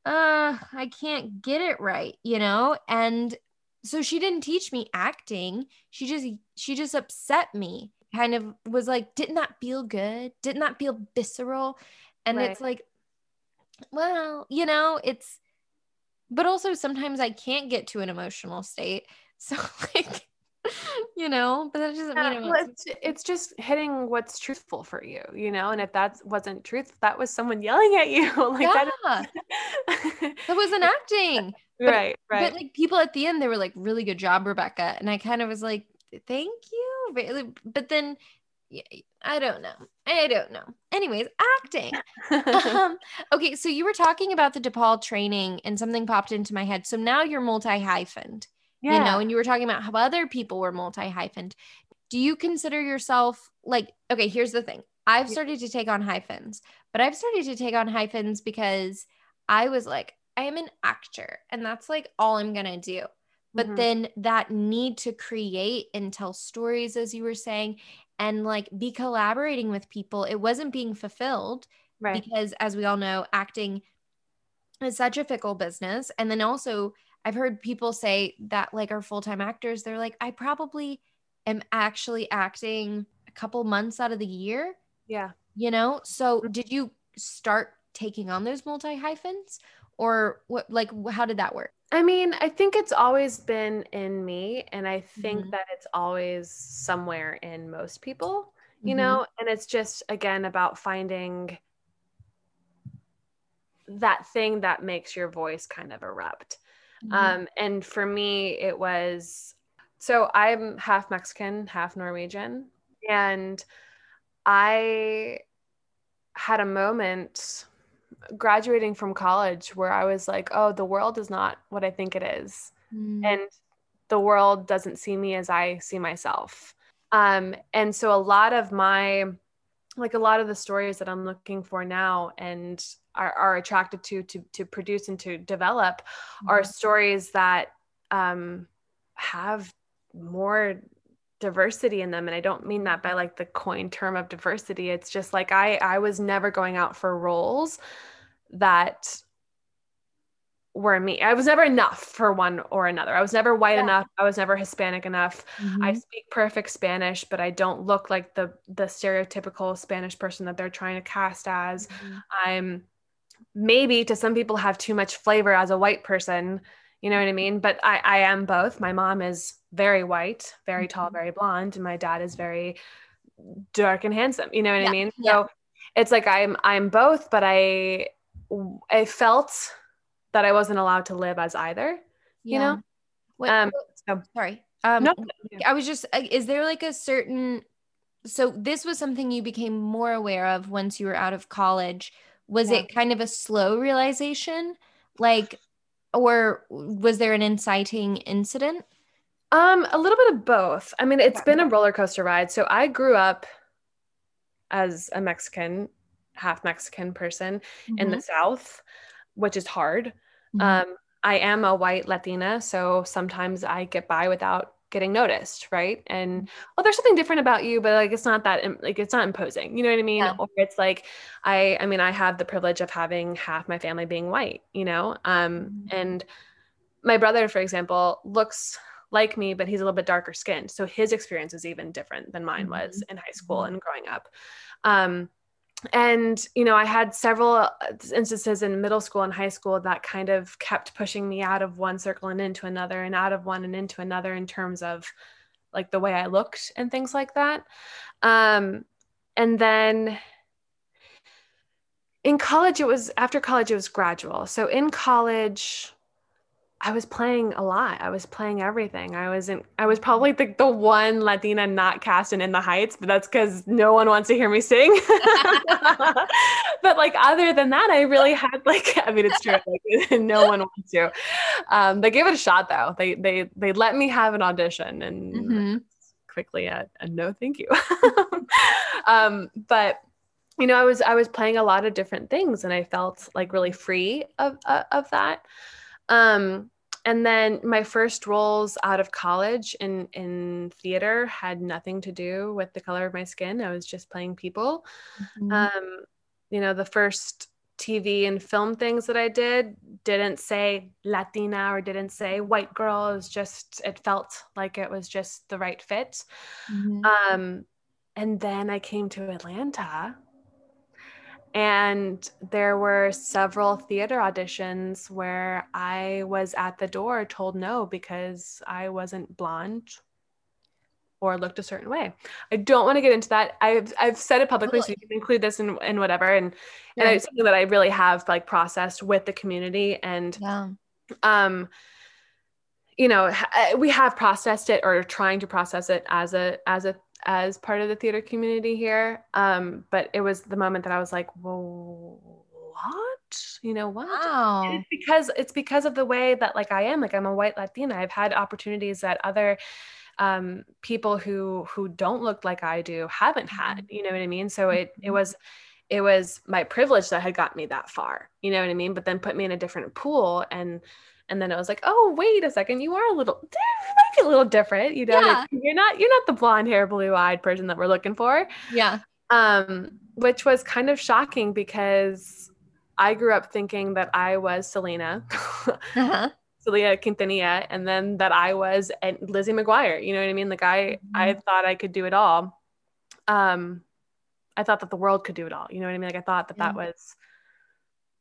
uh, I can't get it right, you know? And so she didn't teach me acting. She just she just upset me. Kind of was like, didn't that feel good? Didn't that feel visceral? And right. it's like, well, you know, it's but also sometimes I can't get to an emotional state. [laughs] So like [laughs] you know, but that doesn't yeah, mean well, it's, it's just hitting what's truthful for you, you know. And if that wasn't truth, that was someone yelling at you. [laughs] like yeah. that, [laughs] that wasn't acting. But, right, right. But like people at the end, they were like, really good job, Rebecca. And I kind of was like, thank you. But then yeah, I don't know. I don't know. Anyways, acting. um, okay, so you were talking about the DePaul training and something popped into my head. So now you're multi hyphened yeah. you know and you were talking about how other people were multi hyphened do you consider yourself like okay here's the thing. I've started to take on hyphens but i've started to take on hyphens because i was like i am an actor and that's like all i'm gonna do. But mm-hmm. then that need to create and tell stories as you were saying and like be collaborating with people it wasn't being fulfilled right. because as we all know acting is such a fickle business. And then also I've heard people say that like are full-time actors, they're like, I probably am actually acting a couple months out of the year. Yeah. You know? So mm-hmm. did you start taking on those multi hyphens or what like how did that work? I mean, I think it's always been in me and I think mm-hmm. that it's always somewhere in most people, you mm-hmm. know, and it's just again about finding that thing that makes your voice kind of erupt. Mm-hmm. Um, and for me, it was so I'm half Mexican, half Norwegian. And I had a moment graduating from college where I was like, oh, the world is not what I think it is. Mm. And the world doesn't see me as I see myself. Um, and so a lot of my, like a lot of the stories that I'm looking for now and are, are attracted to to to produce and to develop mm-hmm. are stories that um, have more diversity in them and i don't mean that by like the coin term of diversity it's just like i i was never going out for roles that were me i was never enough for one or another i was never white yeah. enough i was never hispanic enough mm-hmm. i speak perfect spanish but i don't look like the the stereotypical spanish person that they're trying to cast as mm-hmm. i'm maybe to some people have too much flavor as a white person you know what i mean but i i am both my mom is very white very tall mm-hmm. very blonde and my dad is very dark and handsome you know what yeah. i mean yeah. so it's like i'm i'm both but i i felt that i wasn't allowed to live as either you know Wait, um so, sorry um no, i was just uh, is there like a certain so this was something you became more aware of once you were out of college was yeah. it kind of a slow realization like or was there an inciting incident um a little bit of both i mean it's been a roller coaster ride so i grew up as a mexican half mexican person mm-hmm. in the mm-hmm. south which is hard mm-hmm. um i am a white latina so sometimes i get by without getting noticed right and well there's something different about you but like it's not that like it's not imposing you know what i mean yeah. or it's like i i mean i have the privilege of having half my family being white you know um mm-hmm. and my brother for example looks like me but he's a little bit darker skinned so his experience is even different than mine mm-hmm. was in high school mm-hmm. and growing up um and you know i had several uh, instances in middle school and high school that kind of kept pushing me out of one circle and into another and out of one and into another in terms of like the way i looked and things like that. Um, and then in college it was after college it was gradual. So in college I was playing a lot. I was playing everything. I was in, I was probably the, the one Latina not cast in In the Heights, but that's because no one wants to hear me sing. [laughs] but like other than that, I really had like [laughs] I mean it's true. Like [laughs] no one wants to. Um, they gave it a shot though. They they they let me have an audition and mm-hmm. quickly a, a, no thank you. um, but you know, I was I was playing a lot of different things and I felt like really free of uh, of that. Um, and then my first roles out of college in in theater had nothing to do with the color of my skin. I was just playing people. Mm-hmm. Um, you know, the first TV and film things that I did didn't say Latina or didn't say white girl. It was just it felt like it was just the right fit. Mm-hmm. Um, and then I came to Atlanta and there were several theater auditions where I was at the door told no because I wasn't blonde or looked a certain way. I don't want to get into that. I've I've said it publicly, really? so you can include this in, in whatever. And yeah. and it's something that I really have like processed with the community. And yeah. um, you know, we have processed it or trying to process it as a as a as part of the theater community here. Um, but it was the moment that I was like, whoa, what? You know what? Wow. It's because it's because of the way that like I am. Like I'm a white Latina. I've had opportunities that other um, people who who don't look like I do haven't had. Mm-hmm. You know what I mean? So it it mm-hmm. was it was my privilege that had got me that far. You know what I mean? But then put me in a different pool and and then it was like, oh, wait a second, you are a little, might be a little different. You know, yeah. you're not, you're not the blonde hair, blue eyed person that we're looking for. Yeah. Um, which was kind of shocking because I grew up thinking that I was Selena, [laughs] uh-huh. Selena Quintanilla, and then that I was and Lizzie McGuire. You know what I mean? Like I, mm-hmm. I thought I could do it all. Um, I thought that the world could do it all. You know what I mean? Like I thought that yeah. that was,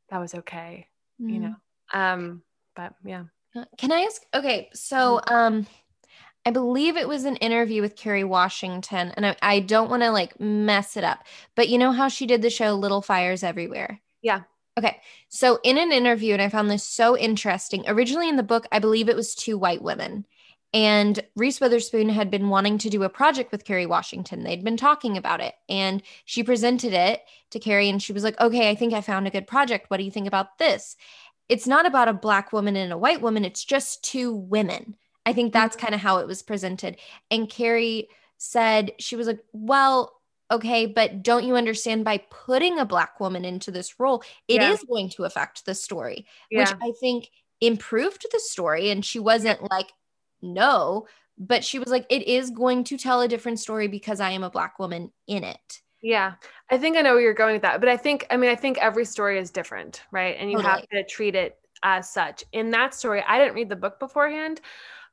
that was okay. Mm-hmm. You know. Um, but yeah. Uh, can I ask? Okay, so mm-hmm. um, I believe it was an interview with Kerry Washington, and I, I don't want to like mess it up, but you know how she did the show Little Fires Everywhere? Yeah. Okay. So in an interview, and I found this so interesting. Originally in the book, I believe it was two white women. And Reese Witherspoon had been wanting to do a project with Kerry Washington. They'd been talking about it. And she presented it to Kerry and she was like, okay, I think I found a good project. What do you think about this? It's not about a black woman and a white woman, it's just two women. I think that's mm-hmm. kind of how it was presented. And Kerry said, she was like, well, okay, but don't you understand by putting a black woman into this role, it yeah. is going to affect the story, yeah. which I think improved the story. And she wasn't like, no, but she was like, it is going to tell a different story because I am a black woman in it. Yeah. I think I know where you're going with that. But I think, I mean, I think every story is different, right? And you totally. have to treat it as such. In that story, I didn't read the book beforehand.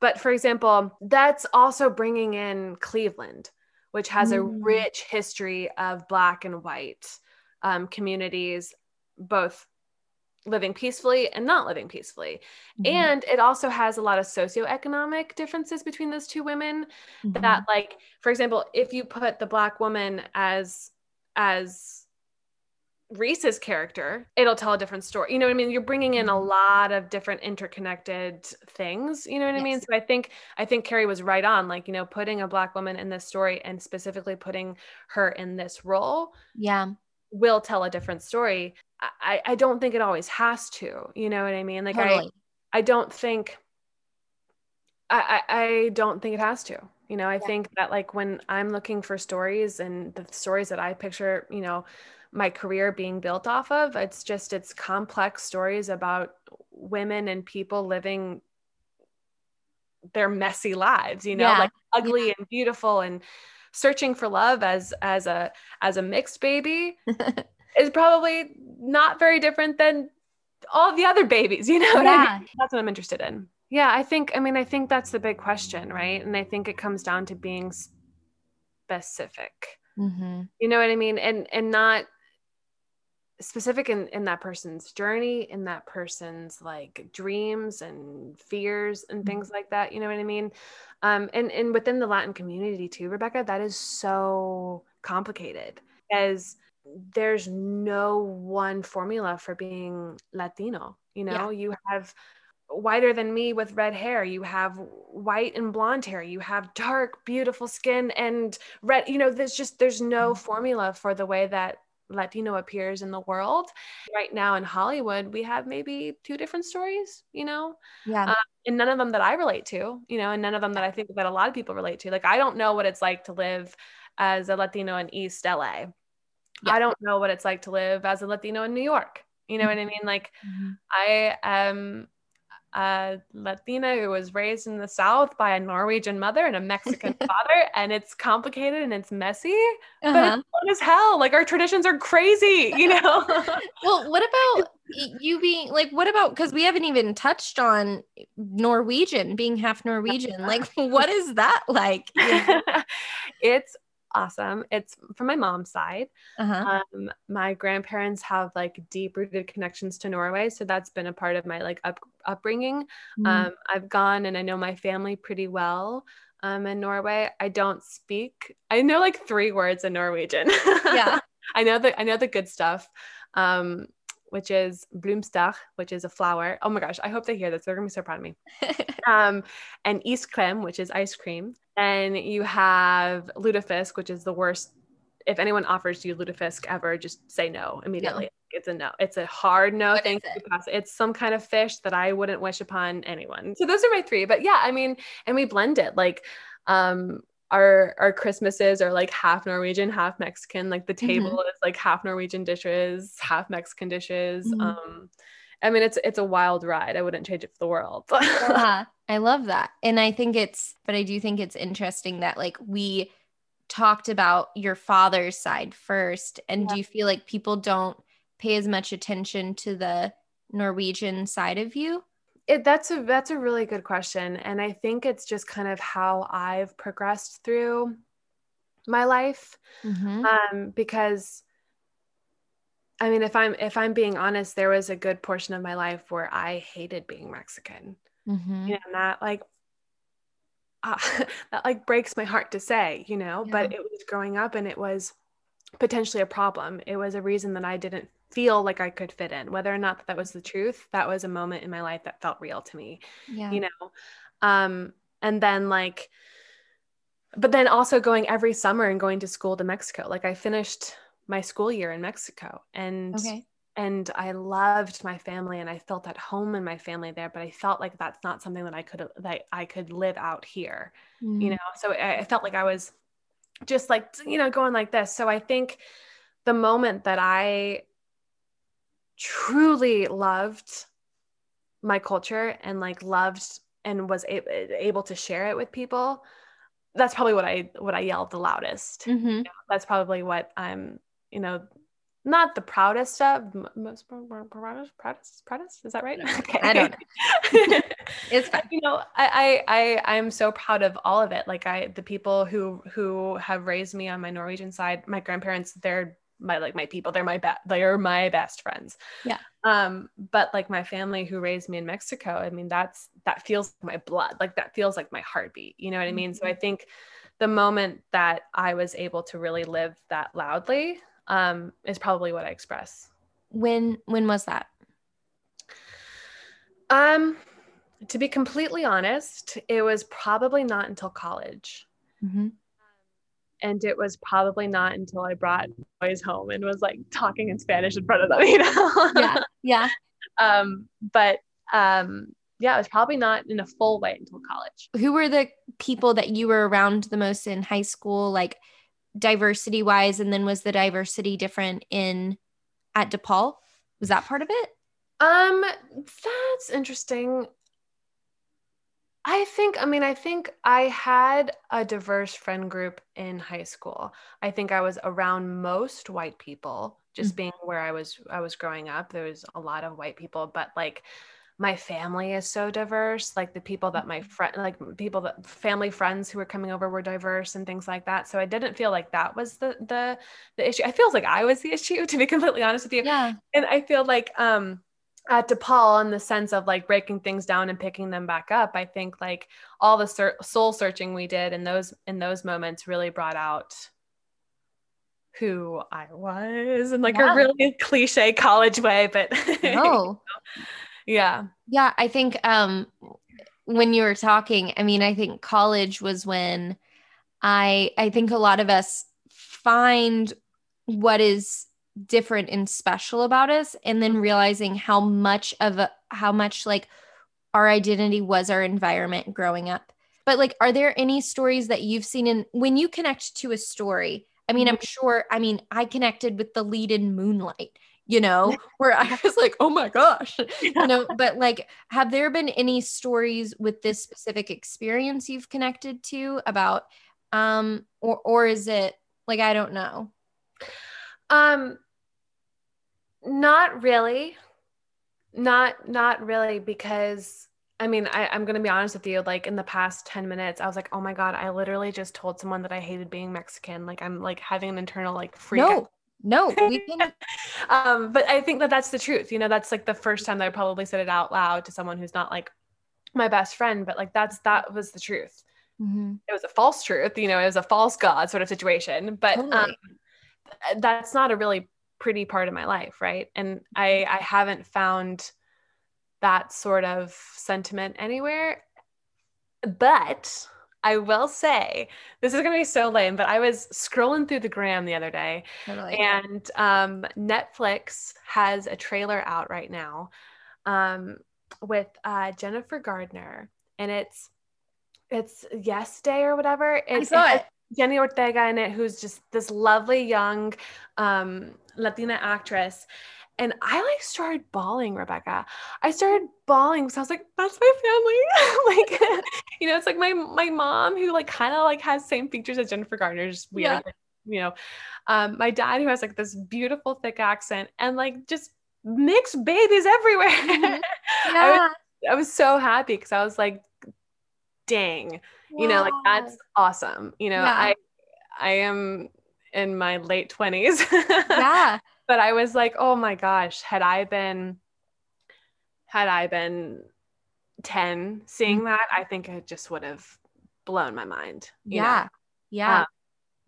But for example, that's also bringing in Cleveland, which has mm. a rich history of Black and white um, communities, both living peacefully and not living peacefully. Mm-hmm. And it also has a lot of socioeconomic differences between those two women mm-hmm. that like for example, if you put the black woman as as Reese's character, it'll tell a different story. You know what I mean? You're bringing in a mm-hmm. lot of different interconnected things. You know what yes. I mean? So I think I think Kerry was right on. Like you know, putting a black woman in this story and specifically putting her in this role. Yeah, will tell a different story. I, I don't think it always has to. You know what I mean? Like totally. I I don't think I, I, I don't think it has to. You know, I yeah. think that like when I'm looking for stories and the stories that I picture, you know, my career being built off of, it's just it's complex stories about women and people living their messy lives, you know, Yeah. like ugly and beautiful and searching for love as as a as a mixed baby [laughs] is probably not very different than all the other babies, you know what I mean? yeah. That's what I'm interested in. Yeah, I think I mean I think that's the big question, right? And I think it comes down to being specific. hmm You know what I mean? And and not specific in in that person's journey, in that person's like dreams and fears and things like that. You know what I mean? Um, and and within the Latin community too, Rebecca, that is so complicated as there's no one formula for being Latino. You know, you have whiter than me with red hair. You have white and blonde hair. You have dark, beautiful skin and red. You know, there's just there's no formula for the way that Latino appears in the world. Right now in Hollywood, we have maybe two different stories. You know, Yeah. and none of them that I relate to. You know, and none of them that I think that a lot of people relate to. Like I don't know what it's like to live as a Latino in East LA. Yeah. I don't know what it's like to live as a Latino in New York. You know what I mean? Like Mhm. I am a Latina who was raised in the South by a Norwegian mother and a Mexican [laughs] father, and it's complicated and it's messy, but Uh-huh. it's fun as hell. Like our traditions are crazy, you [laughs] know? [laughs] Well, what about you being like, what about because we haven't even touched on Norwegian, being half Norwegian. Like, what is that like? it's awesome. It's from my mom's side. Uh-huh. Um, my grandparents have like deep rooted connections to Norway, so that's been a part of my like up upbringing. Mm-hmm. Um, I've gone and I know my family pretty well. Um, in Norway, I don't speak. I know like three words in Norwegian. Yeah. [laughs] I know the I know the good stuff. Um, which is Bloomstag, which is a flower. Oh my gosh, I hope they hear this. They're gonna be so proud of me. [laughs] Um, and iskrem, which is ice cream. And you have lutefisk, which is the worst. If anyone offers you lutefisk ever, just say no immediately. It's a no. It's a hard no. What Thank you. pass. It's some kind of fish that I wouldn't wish upon anyone. So those are my three. But yeah, I mean, and we blend it like um our our Christmases are like half Norwegian, half Mexican. Like the table is like half Norwegian dishes, half Mexican dishes. Mhm. Um I mean it's it's a wild ride. I wouldn't change it for the world. yeah, [laughs] I love that. And I think it's, but I do think it's interesting that like we talked about your father's side first. And Yeah. do you feel like people don't pay as much attention to the Norwegian side of you? It, that's a that's a really good question, and I think it's just kind of how I've progressed through my life. Mhm. Um, because I mean, if I'm if I'm being honest, there was a good portion of my life where I hated being Mexican. Mhm. You know, and that like uh, [laughs] that like breaks my heart to say, you know, but it was growing up and it was potentially a problem. It was a reason that I didn't feel like I could fit in. Whether or not that was the truth, that was a moment in my life that felt real to me Yeah. you know um and then like but then also going every summer and going to school to mexico like i finished my school year in mexico and okay. and i loved my family and i felt at home in my family there but i felt like that's not something that i could that i could live out here you Mhm. know so I, I felt like i was just like you know going like this so i think the moment that i truly loved my culture and like loved and was a- able to share it with people that's probably what i what i yelled the loudest Mhm. that's probably what i'm you know not the proudest of most proudest proudest proudest? Is that right? Okay. I don't [laughs] It's fine. you know I, I i i'm so proud of all of it. Like i the people who who have raised me on my norwegian side my grandparents they're my like my people. They're my best they're my best friends. Yeah. um but like my family who raised me in mexico i mean that's that feels like my blood. Like that feels like my heartbeat. You know what i mean? So i think the moment that i was able to really live that loudly um is probably what i express When when was that? um to be completely honest it was probably not until college Mhm. and it was probably not until I brought boys home and was like talking in Spanish in front of them, [laughs] you know. Yeah. Yeah. [laughs] um, but um, yeah, it was probably not in a full way until college. Who were the people that you were around the most in high school, like diversity wise? And then was the diversity different in at DePaul? Was that part of it? Um, that's interesting. I think, I mean, I think I had a diverse friend group in high school. I think I was around most white people, just mm-hmm. being where I was I was growing up. There was a lot of white people, but like my family is so diverse. Like the people that my mm-hmm. friend like people that family friends who were coming over were diverse and things like that. So I didn't feel like that was the the the issue. I feels like I was the [laughs] issue to be completely honest with you. Yeah. And I feel like um at DePaul in the sense of like breaking things down and picking them back up. I think like all the ser- soul searching we did in those in those moments really brought out who I was in like yeah. a really cliche college way, but [laughs] no. [laughs] yeah. Yeah, I think um when you were talking, I mean, I think college was when I I think a lot of us find what is different and special about us and then realizing how much of a, how much like our identity was our environment growing up but like are there any stories that you've seen in when you connect to a story i mean i'm mm-hmm. sure i mean i connected with the lead in moonlight you know [laughs] where i was like oh my gosh you know but like have there been any stories with this [laughs] specific experience you've connected to about um or or is it like i don't know um not really. Not not really because I mean, I, I'm gonna be honest with you. Like in the past 10 minutes, I was like, oh my God, I literally just told someone that I hated being Mexican. Like I'm like having an internal like freak. No, no, [laughs] we can. um, but I think that that's the truth. You know, that's like the first time that I probably said it out loud to someone who's not like my best friend, but like that's that was the truth. Mm-hmm. It was a false truth, you know, it was a false God sort of situation. But totally. um, that's not a really pretty part of my life right and i i haven't found that sort of sentiment anywhere but I will say this is going to be so lame, but I was scrolling through the gram the other day, and um, Netflix has a trailer out right now um, with uh, Jennifer Gardner, and it's it's Yes Day or whatever. It, I saw it. Jenny Ortega in it, who's just this lovely young um, Latina actress. And I like started bawling, Rebecca. I started bawling because I was like, that's my family. [laughs] like, you know, it's like my my mom who like kind of like has same features as Jennifer Gardner, just weird. Yeah. You know, um, my dad who has like this beautiful thick accent and like just mixed babies everywhere. Mm-hmm. Yeah. [laughs] I, was, I was so happy because I was like, dang, you know, like that's awesome. You know, yeah. I I am in my late 20s. [laughs] yeah. But I was like, oh my gosh, had I been had I been 10 seeing mm-hmm. that, I think it just would have blown my mind. yeah. Know? Yeah. Um,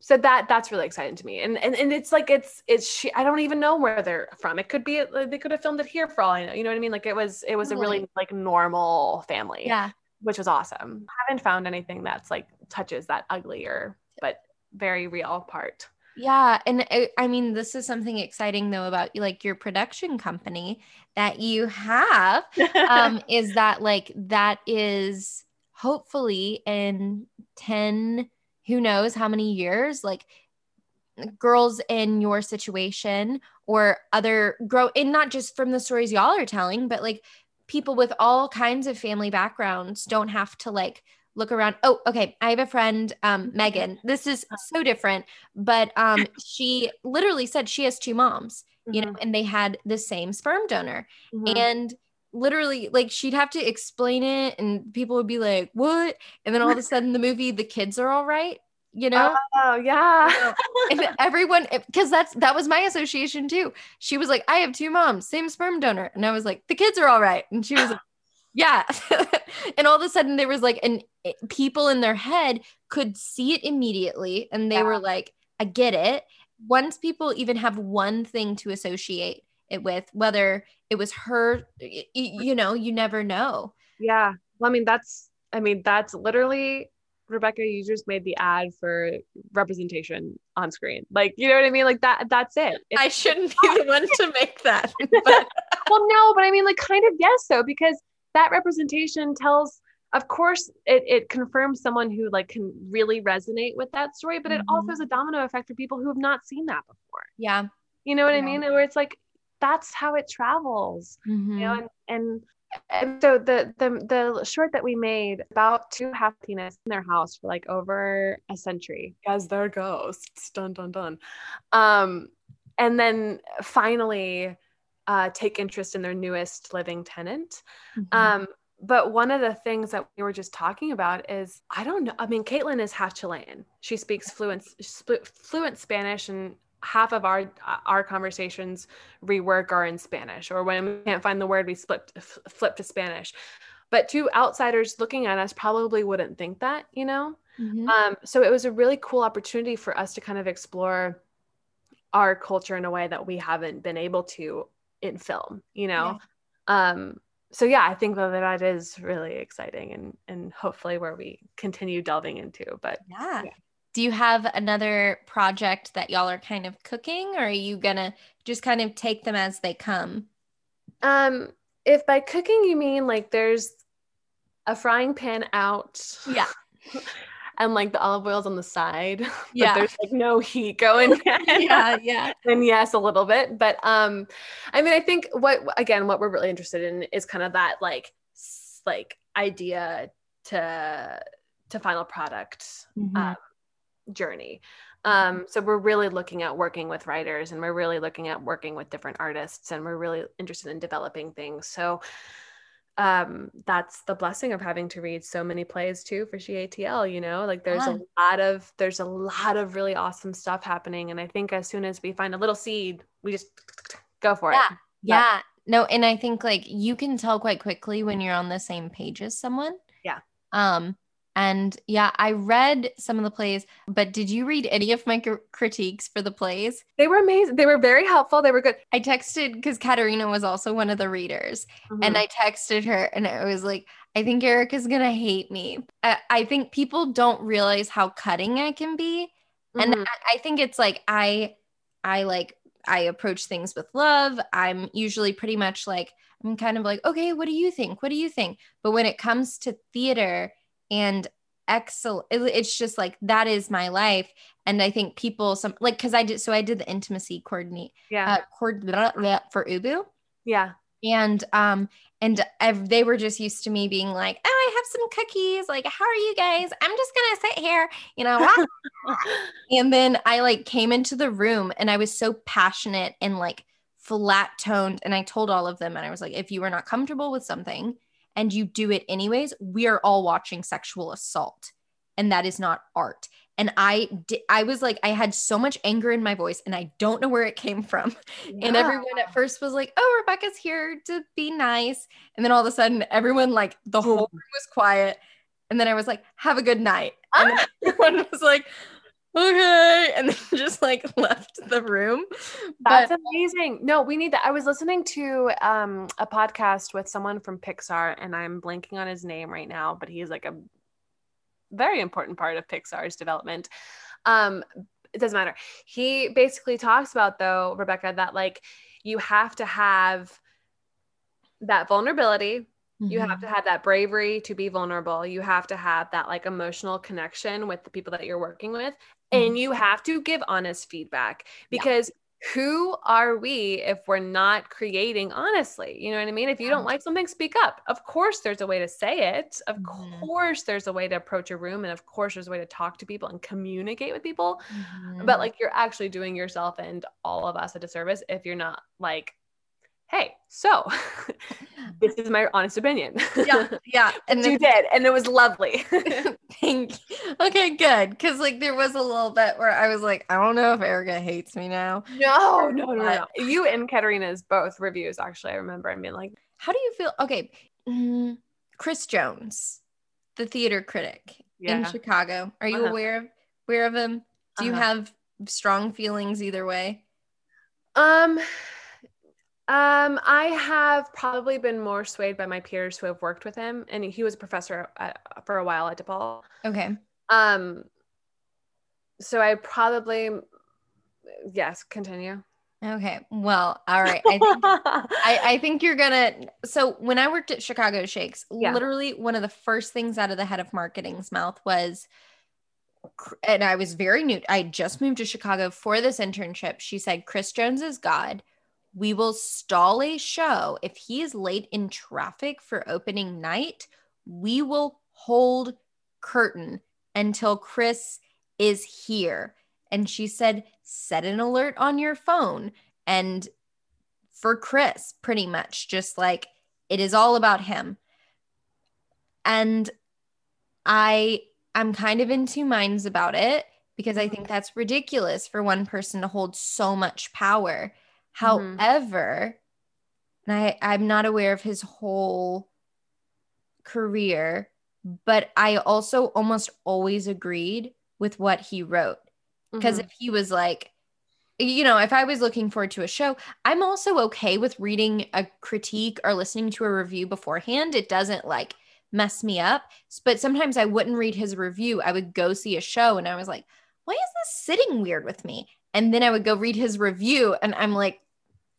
so that that's really exciting to me and, and and it's like it's it's she i don't even know where they're from it could be they could have filmed it here for all i know you know what i mean like it was it was totally. a really like normal family yeah which was awesome I haven't found anything that's like touches that uglier but very real part yeah, and it, uh, I mean, this is something exciting though about like your production company that you have [laughs] um, is that like that is hopefully in 10 who knows how many years like girls in your situation or other grow and not just from the stories y'all are telling but like people with all kinds of family backgrounds don't have to like look around. Oh, okay. I have a friend, um, mm-hmm. Megan. This is so different, but um, [laughs] she literally said she has two moms, mm-hmm. you know, mm-hmm. and they had the same sperm donor. Mm-hmm. And literally, like, she'd have to explain it, and people would be like, What? And then all of a sudden, the movie, the kids are all right. You know, oh yeah, and everyone, because that's that was my association too. She was like, "I have two moms, same sperm donor," and I was like, "The kids are all right," and she was like, yeah. [laughs] and all of a sudden there was like an eh, people in their head could see it immediately and they yeah. were like, I get it. Once people even have one thing to associate it with, whether it was her, you know, you never know. Yeah. Well, I mean, that's, I mean, that's literally Rebecca, you just made the ad for representation on screen. Like, you know what I mean? Like that, that's it. It's- I shouldn't be the one to make that. But- [laughs] well, no, but I mean, like kind of yes, though, because that representation tells of course it, it confirms someone who like can really resonate with that story but mm-hmm. it also has a domino effect for people who have not seen that before yeah you know what yeah. i mean where it's like that's how it travels mm-hmm. you know and, and and so the the the short that we made about two happiness in their house for like over a century as their ghosts, dun dun dun, um, and then finally uh, take interest in their newest living tenant. Mm-hmm. Um, but one of the things that we were just talking about is I don't know. I mean, Caitlin is half Chilean. She speaks fluent fluent Spanish and half of our our conversations rework are in Spanish, or when we can't find the word, we flip flip to Spanish. But two outsiders looking at us probably wouldn't think that, you know. Mm-hmm. Um, so it was a really cool opportunity for us to kind of explore our culture in a way that we haven't been able to in film, you know. Yeah. Um, so yeah, I think that that is really exciting and and hopefully where we continue delving into. But yeah. yeah do you have another project that y'all are kind of cooking or are you gonna just kind of take them as they come um if by cooking you mean like there's a frying pan out yeah [laughs] and like the olive oil's on the side [laughs] yeah there's like no heat [laughs] going yeah yeah [laughs] and yes a little bit but um i mean i think what again what we're really interested in is kind of that like like idea to to final product mm-hmm. um, journey. Um, so we're really looking at working with writers and we're really looking at working with different artists and we're really interested in developing things. So um, that's the blessing of having to read so many plays too for SheATL, you know, like there's yeah. a lot of, there's a lot of really awesome stuff happening. And I think as soon as we find a little seed, we just go for yeah. it. Yeah. No, and I think like you can tell quite quickly when you're on the same page as someone. Yeah. Um, and yeah, I read some of the plays, but did you read any of my critiques for the plays? They were amazing. They were very helpful. They were good. I texted because Katerina was also one of the readers, mm-hmm. and I texted her and I was like, I think Eric is going to hate me. I-, I, think people don't realize how cutting I can be. Mm-hmm. And I-, I think it's like, I, I like, I approach things with love. I'm usually pretty much like, I'm kind of like, okay, what do you think? What do you think? But when it comes to theater, and excellent it's just like that is my life. And i think people some like because i did so i did the intimacy coordinate yeah. uh, cord, blah, blah, for ubu. Yeah. And um and I've, they were just used to me being like oh i have some cookies. Like how are you guys? I'm just gonna sit here you know [laughs] and then i like came into the room and i was so passionate and like flat toned and i told all of them and i was like if you are not comfortable with something and you do it anyways, we are all watching sexual assault. And that is not art. And I did, I was like, I had so much anger in my voice and I don't know where it came from. Yeah. [laughs] And everyone at first was like, oh, Rebecca's here to be nice. And then all of a sudden, everyone, like, the whole room was quiet. And then I was like, have a good night. And then ah. [laughs] everyone was like, okay. And then [laughs] just like [laughs] left the room. That's amazing. No we need that. I was listening to um a podcast with someone from pixar and i'm blanking on his name right now but he's like a very important part of pixar's development. Um it doesn't matter. He basically talks about though rebecca that like you have to have that vulnerability you have mm-hmm. to have that bravery to be vulnerable you have to have that like emotional connection with the people that you're working with and mm-hmm. you have to give honest feedback because yeah. who are we if we're not creating honestly you know what i mean if you don't like something speak up of course there's a way to say it of mm-hmm. course there's a way to approach a room and of course there's a way to talk to people and communicate with people mm-hmm. but like you're actually doing yourself and all of us a disservice if you're not like hey, so [laughs] this is my honest opinion. Yeah, yeah. [laughs] And you did, and it was lovely. [laughs] Thank you. Okay, good. Because like there was a little bit where I was like, I don't know if Erika hates me now. No, no, no, no. You and Katerina's both reviews actually. I remember and being like, how do you feel? Okay, mm, Chris Jones, the theater critic yeah. in Chicago. Are you uh-huh. aware of aware of him? Do you uh-huh. have strong feelings either way? Um um, I have probably been more swayed by my peers who have worked with him, and he was a professor at, for a while at DePaul. Okay. Um, so I probably, yes, continue. Okay. Well, all right. I think, [laughs] I, I, think you're gonna. So when I worked at Chicago Shakes, yeah. literally one of the first things out of the head of marketing's mouth was, and I was very new. I just moved to Chicago for this internship. She said, "Chris Jones is God." We will stall a show if he is late in traffic for opening night. We will hold curtain until Chris is here. And she said, set an alert on your phone. And for Chris, pretty much, just like it is all about him. And I I'm kind of in two minds about it because I think that's ridiculous for one person to hold so much power. Mm-hmm. However, and I, I'm not aware of his whole career, but I also almost always agreed with what he wrote. Because mm-hmm. if he was like, you know, if I was looking forward to a show, I'm also okay with reading a critique or listening to a review beforehand. It doesn't like mess me up. But sometimes I wouldn't read his review. I would go see a show and I was like, why is this sitting weird with me? And then I would go read his review and I'm like,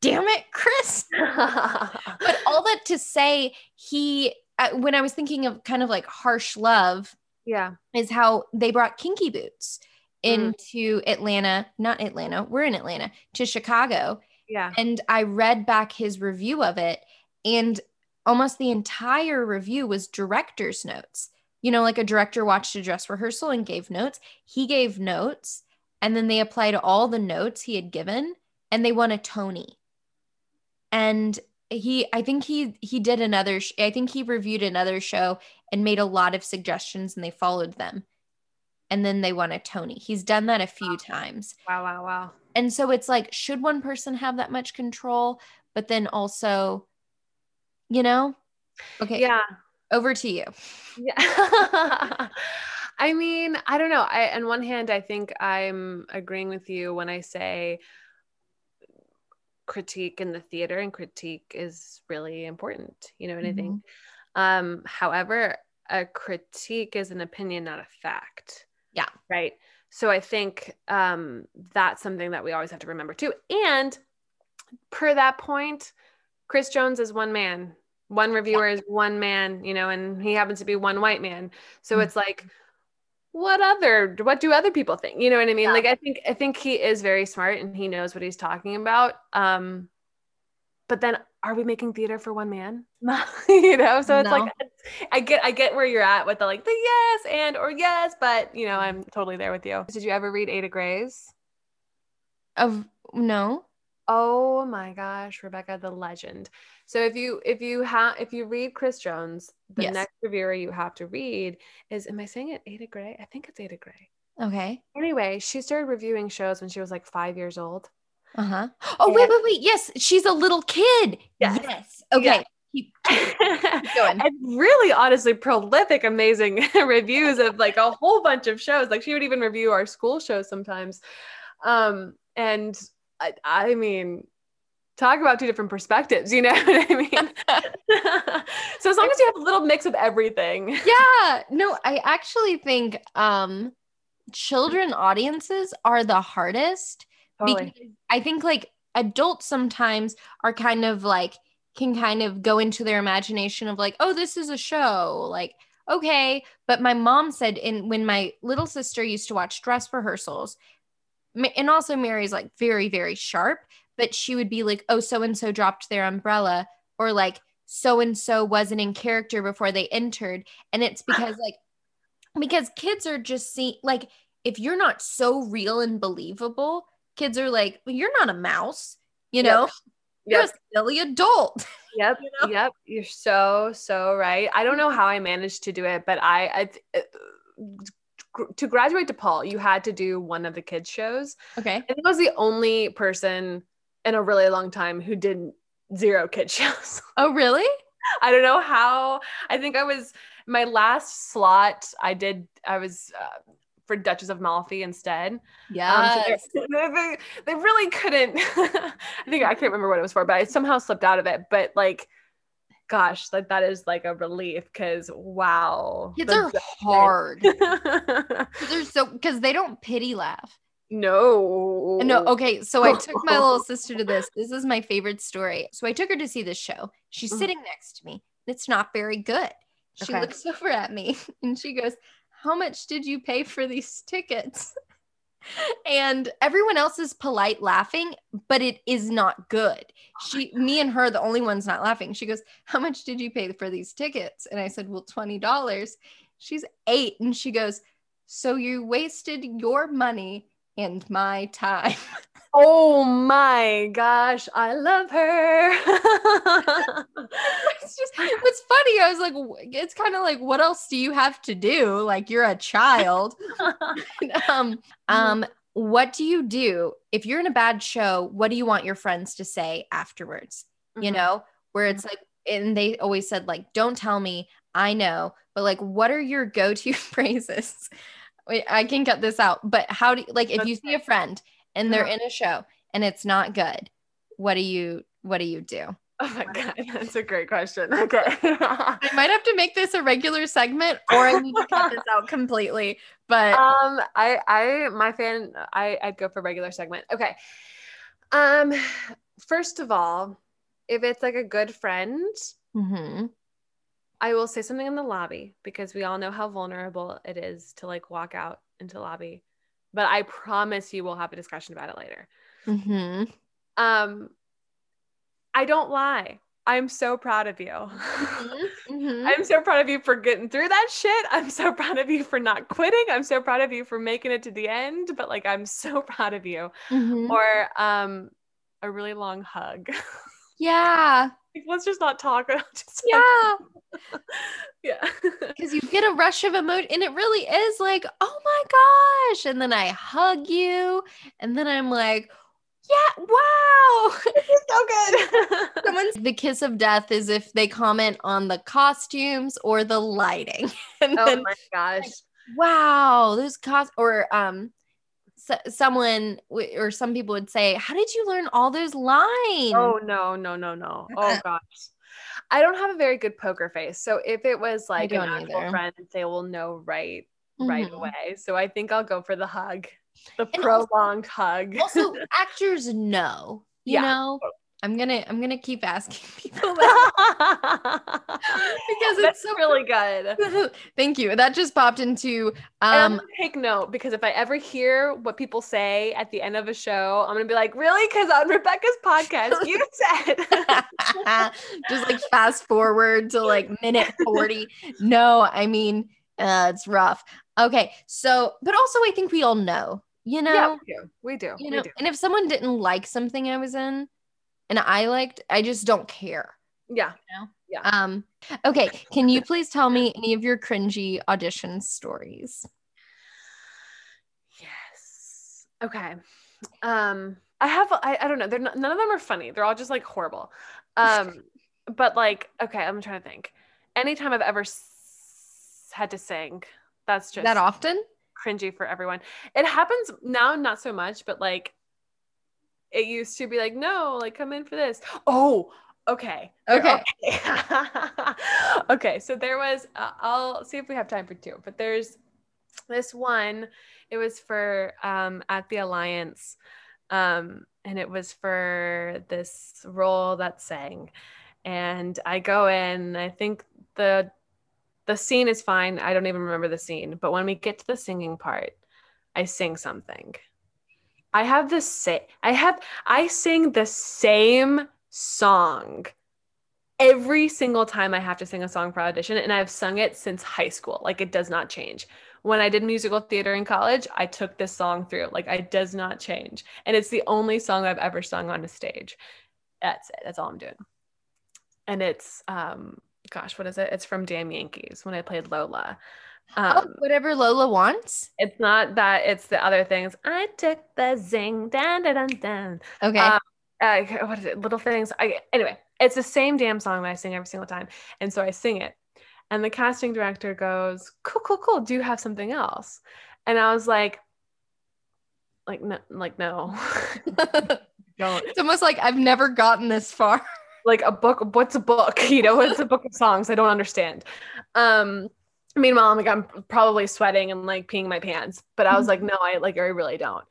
damn it, Chris. [laughs] but all that to say, he, uh, when I was thinking of kind of like harsh love, yeah, is how they brought Kinky Boots mm. into mm. Atlanta, not Atlanta, we're in Atlanta, to Chicago. Yeah. And I read back his review of it, and almost the entire review was director's notes. You know, like a director watched a dress rehearsal and gave notes. He gave notes, and then they applied all the notes he had given, and they won a Tony. And he i think he he did another sh- i think he reviewed another show and made a lot of suggestions and they followed them. And then they won a tony. He's done that a few times. Wow wow wow. And so it's like should one person have that much control? But then also you know? Okay. Yeah. Over to you. Yeah [laughs] i mean i don't know i on one hand i think i'm agreeing with you when i say critique in the theater and critique is really important you know what mm-hmm. i think um however a critique is an opinion not a fact yeah right so i think um that's something that we always have to remember too and per that point chris jones is one man one reviewer yeah. is one man you know and he happens to be one white man so mm-hmm. it's like what other what do other people think? You know what i mean? Yeah. like i think i think he is very smart and he knows what he's talking about um but then are we making theater for one man? [laughs] You know so it's no. like i get i get where you're at with the like the yes and or yes but you know i'm totally there with you. Did you ever read Ada Grey's? Of no Oh my gosh, Rebecca the legend. So if you if you have if you read Chris Jones, the yes. next reviewer you have to read is am I saying it Ada Grey? I think it's Ada Grey. Okay. Anyway, she started reviewing shows when she was like 5 years old. Uh-huh. Oh, and- wait, wait, wait. Yes, she's a little kid. Yes. yes. Okay. Keep, [laughs] keep, going. and really honestly prolific amazing [laughs] reviews of like a whole bunch of shows like she would even review our school shows sometimes um and I, I mean, talk about two different perspectives, you know [laughs] what I mean? so as long as you have a little mix of everything. Yeah. [laughs] No, I actually think um children audiences are the hardest totally. because I think like adults sometimes are kind of like can kind of go into their imagination of like, oh, this is a show, like okay. But my mom said in when my little sister used to watch dress rehearsals, and also Mary's like very, very sharp, but she would be like, oh, so and so dropped their umbrella, or like, so and so wasn't in character before they entered. And it's [sighs] because, like, because kids are just seeing, like, if you're not so real and believable, kids are like, well, you're not a mouse, you know? Yep. You're yep. a silly adult. [laughs] Yep. you know? Yep. You're so, so right. I don't know mm-hmm. how I managed to do it, but I, I uh, to graduate DePaul, you had to do one of the kids shows. Okay. And I was the only person in a really long time who did zero kid [laughs] shows. Oh, really? I don't know how. I think I was my last slot. I did. I was uh, for Duchess of Malfi instead. Yeah. Um, so [laughs] they, they really couldn't. [laughs] I think I can't remember what it was for, but I somehow slipped out of it. But like gosh, like that is like a relief because wow. Kids are hard. [laughs] They're so because they don't pity laugh. No. No. Okay. So I took my little [laughs] sister to this. This is my favorite story. So I took her to see this show. She's mm. sitting next to me. It's not very good. She okay. looks [laughs] over at me and she goes, How much did you pay for these tickets? And everyone else is polite laughing, but it is not good. Oh she, me and her, the only ones not laughing. She goes, How much did you pay for these tickets? And I said, Well, $20. She's eight. And she goes, So you wasted your money and my time. [laughs] Oh my gosh, I love her. [laughs] it's just it's funny. I was like, it's kind of like, what else do you have to do? Like you're a child. [laughs] um, um, what do you do if you're in a bad show? What do you want your friends to say afterwards? Mm-hmm. You know, where it's like, and they always said, like, don't tell me, I know, but like, what are your go-to phrases? Wait, I can cut this out, but how do you like if you see a friend and they're in a show and it's not good, what do you what do you do? Oh my god, [laughs] that's a great question. Okay. I might have to make this a regular segment or I need to cut this out completely. But um I I my fan I I'd go for regular segment. Okay. Um first of all, if it's like a good friend, mm-hmm. I will say something in the lobby because we all know how vulnerable it is to like walk out into lobby but I promise you we'll have a discussion about it later. Mm-hmm. Um, I don't lie. I'm so proud of you. Mm-hmm. [laughs] Mm-hmm. I'm so proud of you for getting through that shit. I'm so proud of you for not quitting. I'm so proud of you for making it to the end. But like, I'm so [laughs] proud of you. Mm-hmm. Or um, a really long hug. [laughs] Yeah. Let's just not talk. [laughs] Just yeah. [laughs] yeah. [laughs] Because you get a rush of emotion, and it really is like, oh my gosh. And then I hug you, and then I'm like, yeah, wow. so good. Someone's the kiss of death is if they comment on the costumes or the lighting. and oh then, my gosh. Like, wow, those cost or um so, someone w- or some people would say, "How did you learn all those lines?" Oh no, no, no, no. Oh [laughs] gosh. I don't have a very good poker face. So if it was like an actual either. friend, they will know right mm-hmm. right away. So I think I'll go for the hug. The and prolonged also, hug. also [laughs] actors know. You yeah. know, I'm gonna I'm gonna keep asking [laughs] people [laughs] that [laughs] because it's so really good. Thank you. That just popped into um take note because if I ever hear what people say at the end of a show, I'm gonna be like, really? Because on Rebecca's podcast, you said just like fast forward to like minute 40. No, I mean uh, it's rough. Okay, so but also I think we all know, you know. Yeah, we do. We do. You know, do. and if someone didn't like something I was in, and I liked, I just don't care. Yeah. You know? Yeah. Um, okay. Can you please tell me any of your cringy audition stories? Yes. Okay. Um, I have, I, I don't know. They're not, none of them are funny. They're all just like horrible. Um, [laughs] but like, okay, I'm trying to think. Anytime I've ever s- had to sing, that's just that often cringy for everyone. It happens now, not so much, but like it used to be like, no, like come in for this. Oh, okay. Okay. Okay. [laughs] okay. So there was, uh, I'll see if we have time for two, but there's this one. It was for um, at the Alliance, um, and it was for this role that sang. And I go in. I think the the scene is fine. I don't even remember the scene, but when we get to the singing part, I sing something I have the same I have I sing the same song every single time I have to sing a song for audition and I've sung it since high school. Like it does not change. When I did musical theater in college, I took this song through. Like it does not change. And it's the only song I've ever sung on a stage. That's it. That's all I'm doing. And it's um gosh, what is it? It's from Damn Yankees when I played Lola. Oh, um, oh, whatever Lola wants. It's not that. It's the other things. I took the zing, dun dun dun dun. Okay. Um, uh, [laughs] what is it? Little things. I, anyway, it's the same damn song that I sing every single time, and so I sing it, and the casting director goes, "Cool, cool, cool. Do you have something else?" And I was like, "Like no, like no." [laughs] [laughs] Don't. It's almost like I've never gotten this far. like a book. What's a book? You know, it's a book of songs. I don't understand. Um meanwhile i'm like i'm probably sweating and like peeing my pants but i was like mm-hmm. no i like i really don't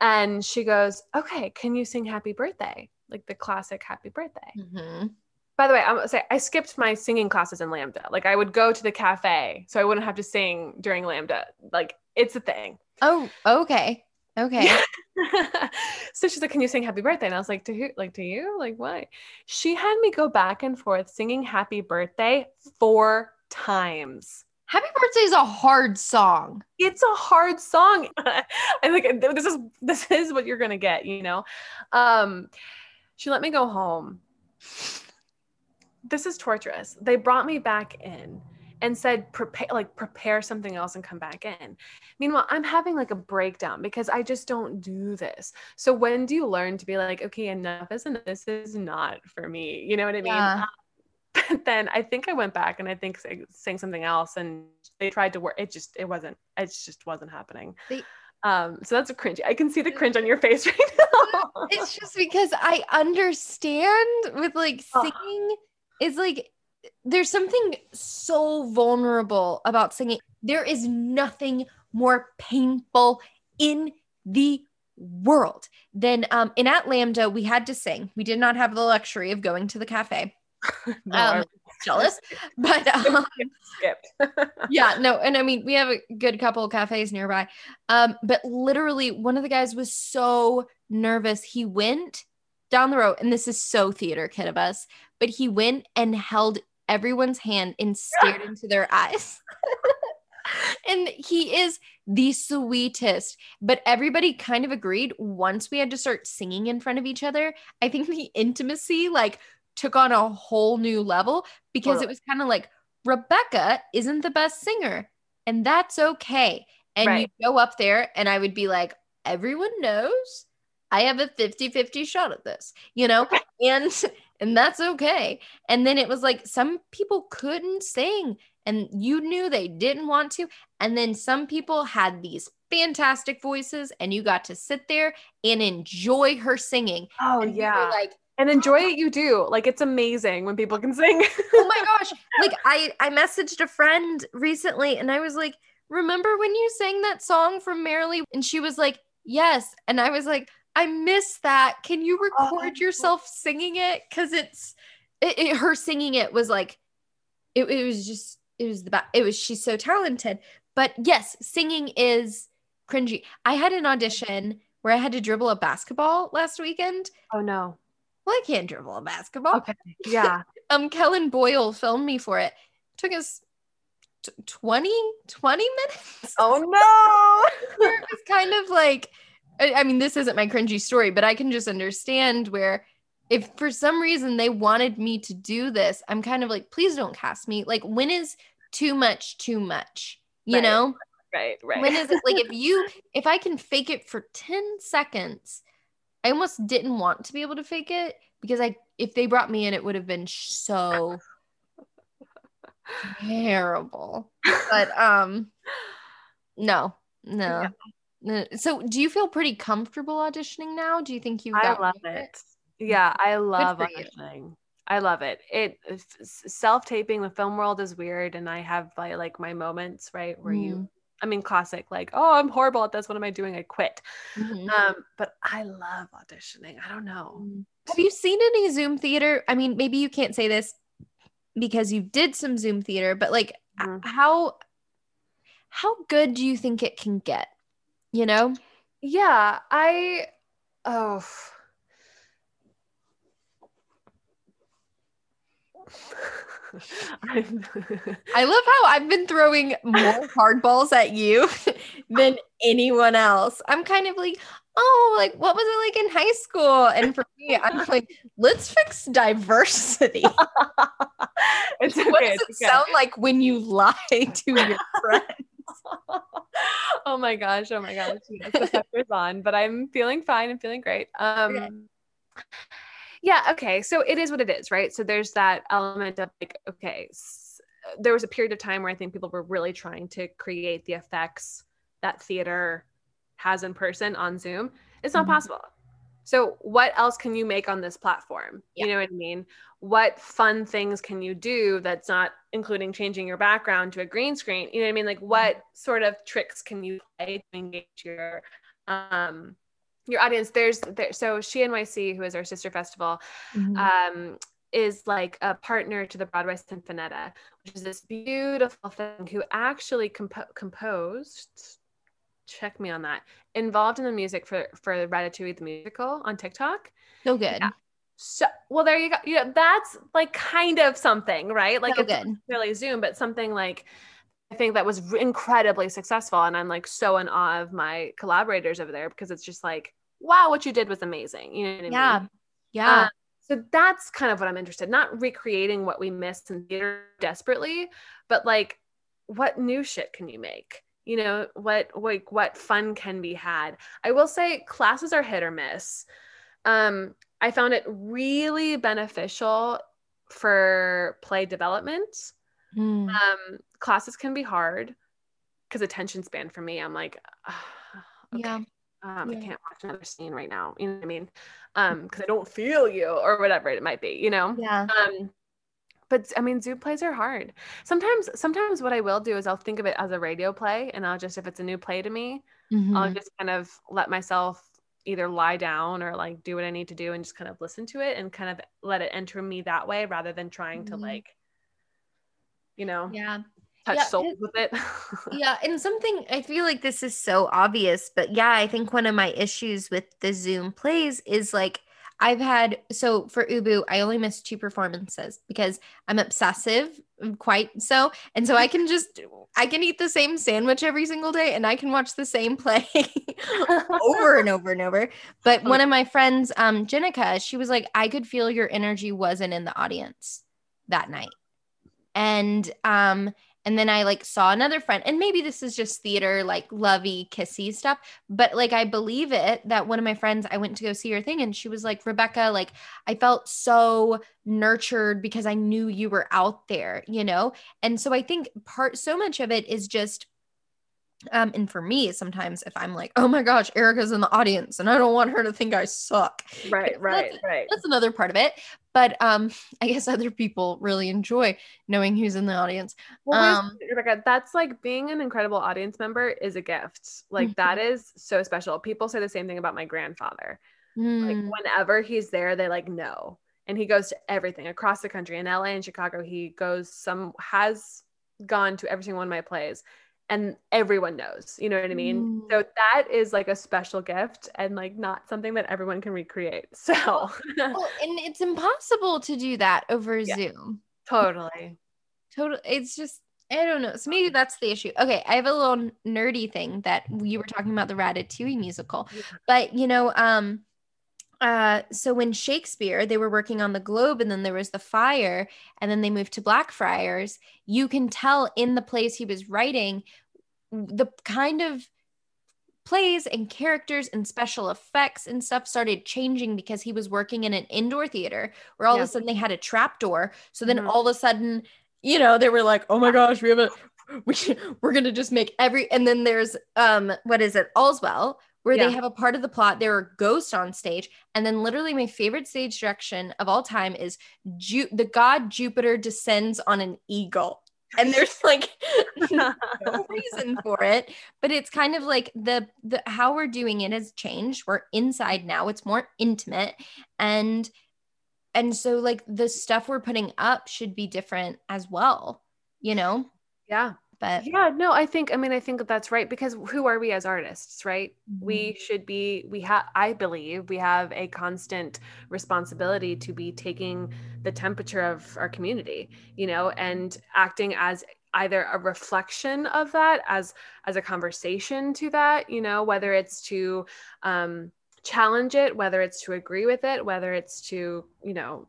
and she goes okay can you sing happy birthday like the classic happy birthday mm-hmm. by the way i'm say i skipped my singing classes in LAMDA like i would go to the cafe so i wouldn't have to sing during LAMDA like it's a thing oh okay Okay. [laughs] so she's like, "Can you sing Happy Birthday?" And I was like, "To who? Like to you? Like why?" She had me go back and forth singing Happy Birthday four times. Happy Birthday is a hard song. It's a hard song. [laughs] I like this is this is what you're gonna get, you know. Um, she let me go home. This is torturous. They brought me back in and said prepare like prepare something else and come back in meanwhile i'm having like a breakdown because i just don't do this so when do you learn to be like okay enough is enough this is not for me you know what i mean yeah. But [laughs] then i think i went back and i think saying something else and they tried to work it just it wasn't it just wasn't happening they- um, so that's a cringe. I can see the cringe on your face [laughs] right now. it's just because I understand with like singing is like there's something so vulnerable about singing. There is nothing more painful in the world than um, in at LAMDA, we had to sing. We did not have the luxury of going to the cafe. [laughs] no, um, [laughs] jealous, but [laughs] um, skipped. yeah, no, and I mean we have a good couple of cafes nearby. Um, but literally, one of the guys was so nervous. He went down the road, and this is so theater kid of us, but he went and held everyone's hand and stared into their eyes. and he is the sweetest. But everybody kind of agreed once we had to start singing in front of each other. I think the intimacy like took on a whole new level because it was kind of like Rebecca isn't the best singer, and that's okay. And right. you go up there, and I would be like, everyone knows I have a 50 50 shot at this, you know? and and that's okay. And then it was like some people couldn't sing and you knew they didn't want to. And then some people had these fantastic voices and you got to sit there and enjoy her singing. Oh, and yeah. like, and enjoy it you do like it's amazing when people can sing [laughs] oh my gosh like i i messaged a friend recently and i was like remember when you sang that song from merrily and she was like yes and i was like I miss that. Can you oh, record oh, yourself singing it? Because it's it, it, her singing it was like it, it was just it was the best. It was she's so talented. But yes, singing is cringy. I had an audition where I had to dribble a basketball last weekend. Oh no. Well, I can't dribble a basketball. Okay. Yeah. [laughs] um, Kellen Boyle filmed me for it. it took us t- 20, 20 minutes. Oh [laughs] no. [laughs] it was kind of like I mean, this isn't my cringy story, but I can just understand where if for some reason they wanted me to do this, I'm kind of like, please don't cast me. Like, when is too much too much? You right. know? Right, right. When is it like if you if I can fake it for 10 seconds, I almost didn't want to be able to fake it because I if they brought me in, it would have been so terrible. But um no, no. Yeah. So, do you feel pretty comfortable auditioning now? Do you think you've I love it. it? Yeah, I love auditioning. You. I love it. It self taping the film world is weird, and I have like, like my moments right where mm. you. I mean, classic like, oh, I'm horrible at this. What am I doing? I quit. Mm-hmm. Um, but I love auditioning. I don't know. Mm. Have you seen any Zoom theater? I mean, maybe you can't say this because you did some Zoom theater, but like, mm. how how good do you think it can get? you know? Yeah, I oh I love how I've been throwing more [laughs] hardballs at you [laughs] than anyone else. I'm kind of like, oh, like what was it like in high school? And for me, I'm [laughs] like, let's fix diversity. it's okay, what does it okay. sound like when you lie to your friends? oh my gosh. Oh my gosh. Yes, the on, but I'm feeling fine. I'm feeling great. Um, okay. Yeah. Okay. So it is what it is, right? So there's that element of like, okay, s- there was a period of time where I think people were really trying to create the effects that theater has in person on Zoom. It's not mm-hmm. possible. So, what else can you make on this platform? Yeah. You know what I mean? What fun things can you do that's not including changing your background to a green screen? You know what I mean? Like, what mm-hmm. sort of tricks can you play to engage your um, your audience? There's there. So, SheNYC, who is our sister festival, mm-hmm. um, is like a partner to the Broadway Sinfonietta, which is this beautiful thing who actually compo- composed check me on that. Involved in the music for for Ratatouille the musical on TikTok. So good. Yeah. So well, there you go. Yeah, that's like kind of something, right? Like so it's good. really Zoom, but something like I think that was incredibly successful, and I'm like so in awe of my collaborators over there because it's just like, wow, what you did was amazing. You know what I yeah. mean? Yeah. Yeah. Um, so that's kind of what I'm interested. Not recreating what we missed in theater desperately, but like, what new shit can you make? You know, what like what fun can be had? I will say classes are hit or miss. Um, I found it really beneficial for play development. Mm. Um, classes can be hard because attention span for me, I'm like, [sighs] okay, Yeah. Um, Yeah. I can't watch another scene right now. You know what I mean? Um, because I don't feel you or whatever it might be, you know? Yeah. Um, but I mean, Zoom plays are hard. Sometimes, sometimes what I will do is I'll think of it as a radio play, and I'll just if it's a new play to me, I'll Mhm. just kind of let myself either lie down or like do what I need to do and just kind of listen to it and kind of let it enter me that way rather than trying to Mhm. like, you know, Yeah. Touch Yeah, souls with it. Yeah, [laughs] and something I feel like this is so obvious, but yeah, I think one of my issues with the Zoom plays is like I've had so for Ubu, I only missed two performances because I'm obsessive, mm, quite so, and so I [laughs] can just I can eat the same sandwich every single day, and I can watch the same play [laughs] over and over and over. But one of my friends, um, Jenica, she was like, I could feel your energy wasn't in the audience that night, and um and then I like saw another friend, and maybe this is just theater, like lovey, kissy stuff, but like I believe it that one of my friends, I went to go see her thing, and she was like, Rebecca, like I felt so nurtured because I knew you were out there, you know? And so I think part, so much of it is just, um, and for me, sometimes if I'm like, oh my gosh, Erika's in the audience and I don't want her to think I suck. right, [laughs] right, That's- right. That's another part of it. But um, [laughs] I guess other people really enjoy knowing who's in the audience. Well, Um, Rebecca, that's like being an incredible audience member is a gift. Like that is so special. People say the same thing about my grandfather. Like Mm, whenever he's there, they like know. And he goes to everything across the country. In LA and Chicago, he goes some has gone to every single one of my plays. And everyone knows, you know what I mean? Mm. So that is like a special gift and like not something that everyone can recreate. [laughs] So well, and it's impossible to do that over Yeah. Zoom. totally. Total. It's just I don't know. So maybe that's the issue. Okay, I have a little nerdy thing that you were talking about the Ratatouille musical, Yeah. but you know, um, uh, so when Shakespeare they were working on the Globe, and then there was the fire, and then they moved to Blackfriars. You can tell in the plays he was writing the kind of plays and characters and special effects and stuff started changing because he was working in an indoor theater where all Yeah. of a sudden they had a trap door. So then Mhm. all of a sudden, you know, they were like, "Oh my gosh, we have a [laughs] we we're going to just make every and then there's um what is it? All's Well where Yeah. they have a part of the plot there are ghosts on stage and then literally my favorite stage direction of all time is Ju- the god Jupiter descends on an eagle. And there's [laughs] like no [laughs] reason for it but it's kind of like the the how we're doing it has changed we're inside now it's more intimate and and so like the stuff we're putting up should be different as well you know yeah. But Yeah, no, I think I mean I think that that's right because who are we as artists, right? Mm-hmm. We should be we have I believe we have a constant responsibility to be taking the temperature of our community, you know, and acting as either a reflection of that as as a conversation to that, you know, whether it's to um challenge it, whether it's to agree with it, whether it's to, you know,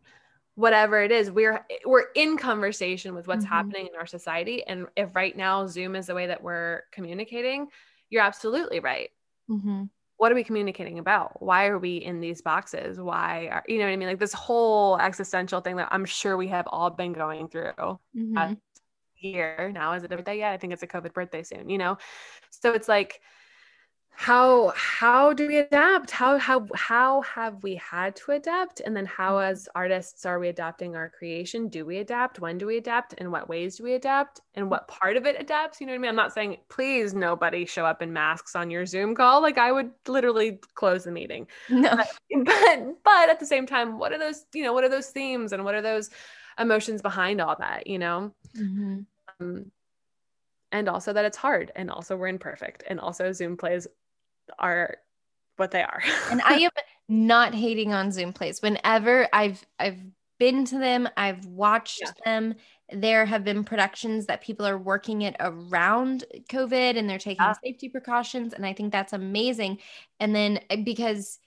whatever it is we're we're in conversation with what's Mhm. happening in our society and if right now zoom is the way that we're communicating you're absolutely right. Mhm. what are we communicating about? Why are we in these boxes? Why are you know what i mean? Like this whole existential thing that i'm sure we have all been going through Mhm. year. Now is it a birthday? Yet i think it's a covid birthday soon you know? So it's like how how do we adapt? How how how have we had to adapt? And then how as artists are we adapting our creation? Do we adapt? When do we adapt? In what ways do we adapt? And what part of it adapts? You know what i mean? I'm not saying please nobody show up in masks on your zoom call. Like i would literally close the meeting. No. But [laughs] [laughs] but at the same time what are those you know what are those themes and what are those emotions behind all that you know? Mhm. um, and also that it's hard and also we're imperfect and also Zoom plays are what they are. [laughs] and I am not hating on Zoom plays. Whenever I've I've been to them, I've watched yeah. them. There have been productions that people are working it around COVID and they're taking yeah. safety precautions. And I think that's amazing. And then eh, because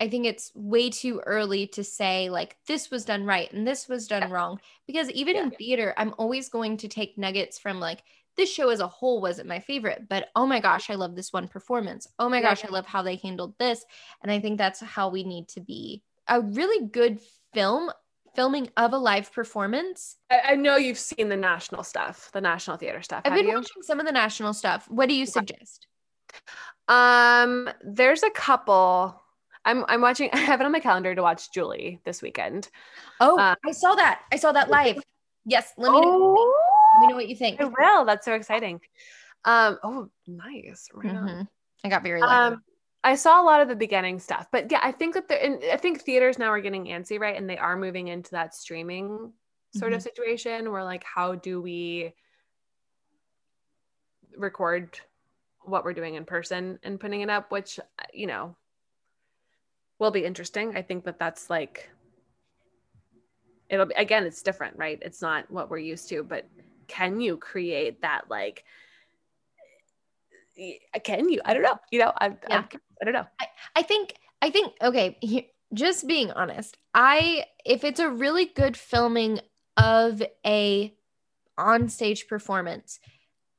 I think it's way too early to say like this was done right and this was done yeah. wrong because even in theater I'm always going to take nuggets from like this show as a whole wasn't my favorite but oh my gosh I love this one performance. Oh my yeah. gosh I love how they handled this and I think that's how we need to be. A really good film filming of a live performance. I, I know you've seen the national stuff, the national theater stuff. I've been you? watching some of the national stuff. What do you suggest? Um, there's a couple I'm I'm watching. [laughs] I have it on my calendar to watch Julie this weekend. Oh, uh, I saw that. I saw that live. Yes, let me oh, me know what you think. I will. That's so exciting. Um. Oh, nice. Right mm-hmm. I got very lucky. Um, I saw a lot of the beginning stuff, but yeah, I think that they're. In, I think theaters now are getting antsy, right? And they are moving into that streaming sort mm-hmm. of situation where, like, how do we record what we're doing in person and putting it up? Which you know, will be interesting. I think that that's like it'll be again it's different, right? It's not what we're used to, but can you create that like can you? I don't know. You know, I yeah. I, I don't know. I, I think I think okay, here, just being honest. I if it's a really good filming of a on stage performance,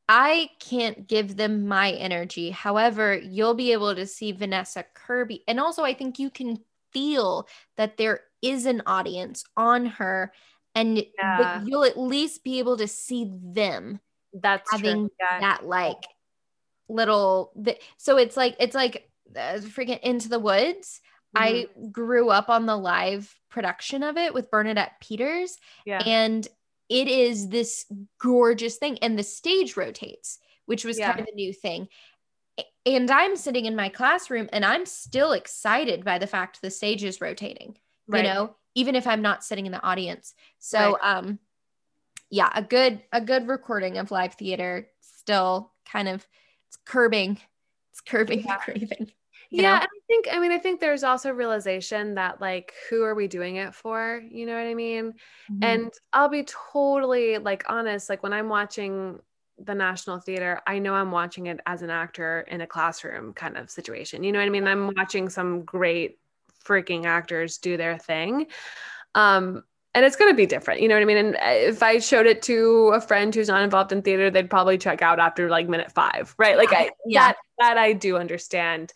I can't give them my energy. However, you'll be able to see Vanessa Kirby. And also, I think you can feel that there is an audience on her, and yeah. you'll at least be able to see them. That's having yeah. that like little. bit. So it's like, it's like uh, freaking Into the Woods. Mm-hmm. I grew up on the live production of it with Bernadette Peters. Yeah. And it is this gorgeous thing and the stage rotates which was yeah. kind of a new thing and i'm sitting in my classroom and i'm still excited by the fact the stage is rotating right. you know even if i'm not sitting in the audience so right. um yeah a good a good recording of live theater still kind of it's curbing it's curbing yeah. the craving yeah i think i mean i think there's also realization that like who are we doing it for you know what i mean mm-hmm. and i'll be totally like honest like when i'm watching the national theater i know i'm watching it as an actor in a classroom kind of situation you know what i mean i'm watching some great freaking actors do their thing um and it's going to be different you know what i mean and if i showed it to a friend who's not involved in theater they'd probably check out after like minute five right like i [laughs] yeah that, that i do understand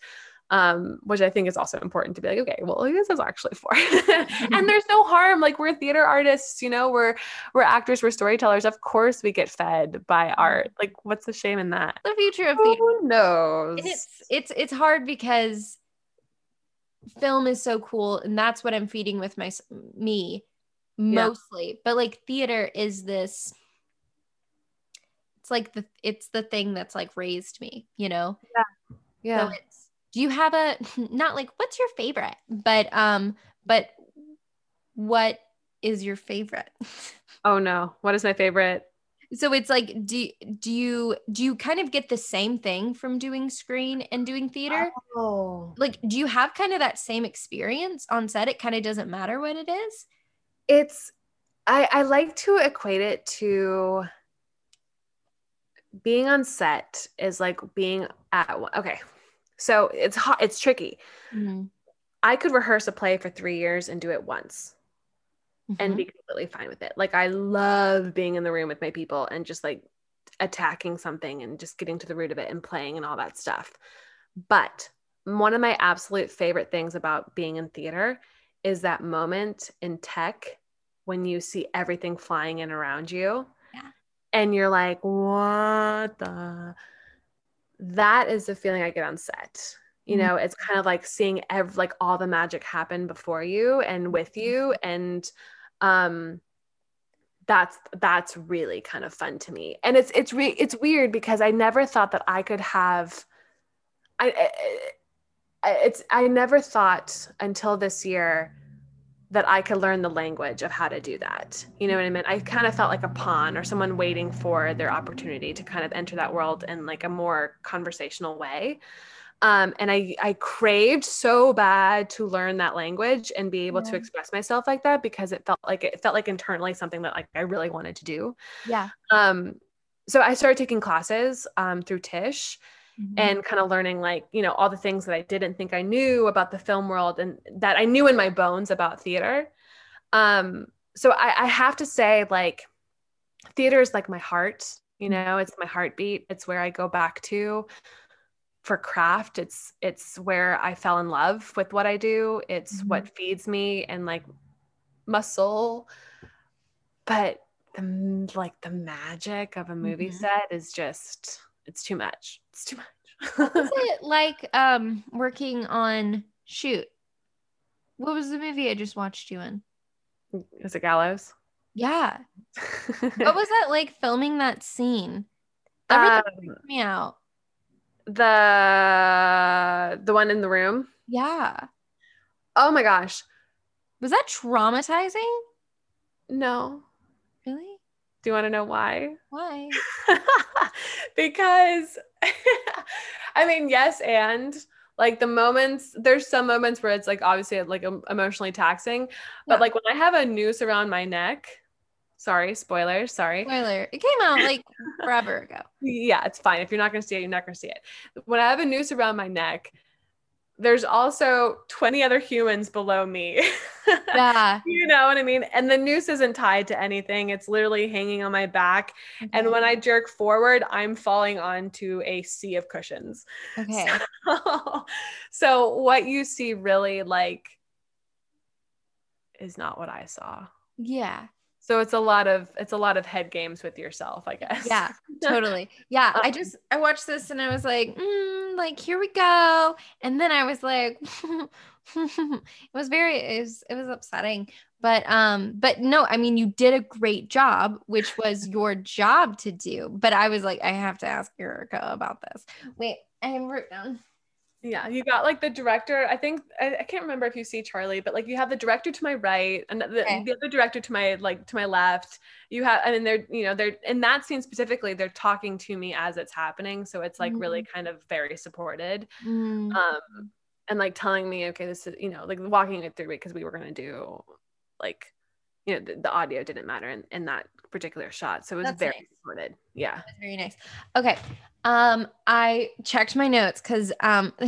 um, which I think is also important to be like, okay, well, this is actually for? [laughs] and there's no harm. Like we're theater artists, you know, we're we're actors, we're storytellers. Of course, we get fed by art. Like, what's the shame in that? The future of theater. Who knows? It's it's it's hard because film is so cool, and that's what I'm feeding with my me mostly. Yeah. But like theater is this. It's like the it's the thing that's like raised me, you know. Yeah. Yeah. So do you have a [laughs] not like what's your favorite but um but what is your favorite [laughs] oh no what is my favorite so it's like do do you do you kind of get the same thing from doing screen and doing theater? Oh. Like do you have kind of that same experience on set? It kind of doesn't matter what it is? It's i i like to equate it to being on set is like being at okay. So it's hot, it's tricky. Mm-hmm. I could rehearse a play for three years and do it once mm-hmm. and be completely fine with it. Like I love being in the room with my people and just like attacking something and just getting to the root of it and playing and all that stuff. But one of my absolute favorite things about being in theater is that moment in tech when you see everything flying in around you. Yeah. And you're like, what the that is the feeling I get on set. You mm-hmm. know, it's kind of like seeing every like all the magic happen before you and with you and um that's that's really kind of fun to me. And it's it's re- it's weird because I never thought that I could have I, I it's I never thought until this year that I could learn the language of how to do that. You know what I mean? I kind of felt like a pawn or someone waiting for their opportunity to kind of enter that world in like a more conversational way. Um, and I, I craved so bad to learn that language and be able yeah. to express myself like that because it felt like it felt like internally something that like I really wanted to do. Yeah. Um, so I started taking classes um, through Tisch mm-hmm. and kind of learning like you know all the things that i didn't think i knew about the film world and that i knew in my bones about theater um so i, I have to say like theater is like my heart you mm-hmm. know it's my heartbeat it's where i go back to for craft it's it's where i fell in love with what i do it's mm-hmm. what feeds me and like muscle but the like the magic of a movie mm-hmm. set is just it's too much. It's too much. what was [laughs] it like um working on shoot? What was the movie I just watched you in? was it Gallows? Yeah. [laughs] what was that like filming that scene? That really um, me out. The the one in the room? Yeah. Oh my gosh. Was that traumatizing? No. Really? Do you want to know why? Why? [laughs] because [laughs] I mean, yes, and like the moments, there's some moments where it's like obviously like emotionally taxing, but yeah. like when I have a noose around my neck, sorry, spoilers, sorry. Spoiler. It came out like [laughs] forever ago. Yeah, it's fine. If you're not going to see it, you're not going to see it. When I have a noose around my neck, there's also 20 other humans below me. [laughs] Yeah. you know what I mean? And the noose isn't tied to anything. It's literally hanging on my back. Okay. And when I jerk forward, I'm falling onto a sea of cushions. Okay. [laughs] So, so what you see really like is not what I saw. Yeah so it's a lot of it's a lot of head games with yourself i guess. Yeah [laughs] totally. Yeah um, i just i watched this and i was like mm, like here we go. And then i was like [laughs] it was very it was, it was upsetting. But um but no i mean you did a great job which was your job to do. But i was like i have to ask Erika about this. Wait i have wrote down yeah, you got like the director. I think I, I, can't remember if you see Charlie, but like you have the director to my right and the, okay. the other director to my like to my left. You have, and then they're you know they're in that scene specifically. They're talking to me as it's happening, so it's like mm really kind of very supported, mm um, and like telling me, okay, this is you know like walking it through because we were gonna do like you know the, the audio didn't matter in, in that particular shot, so it was That's very nice. supported. Yeah, That's very nice. Okay, um, I checked my notes because um [sighs]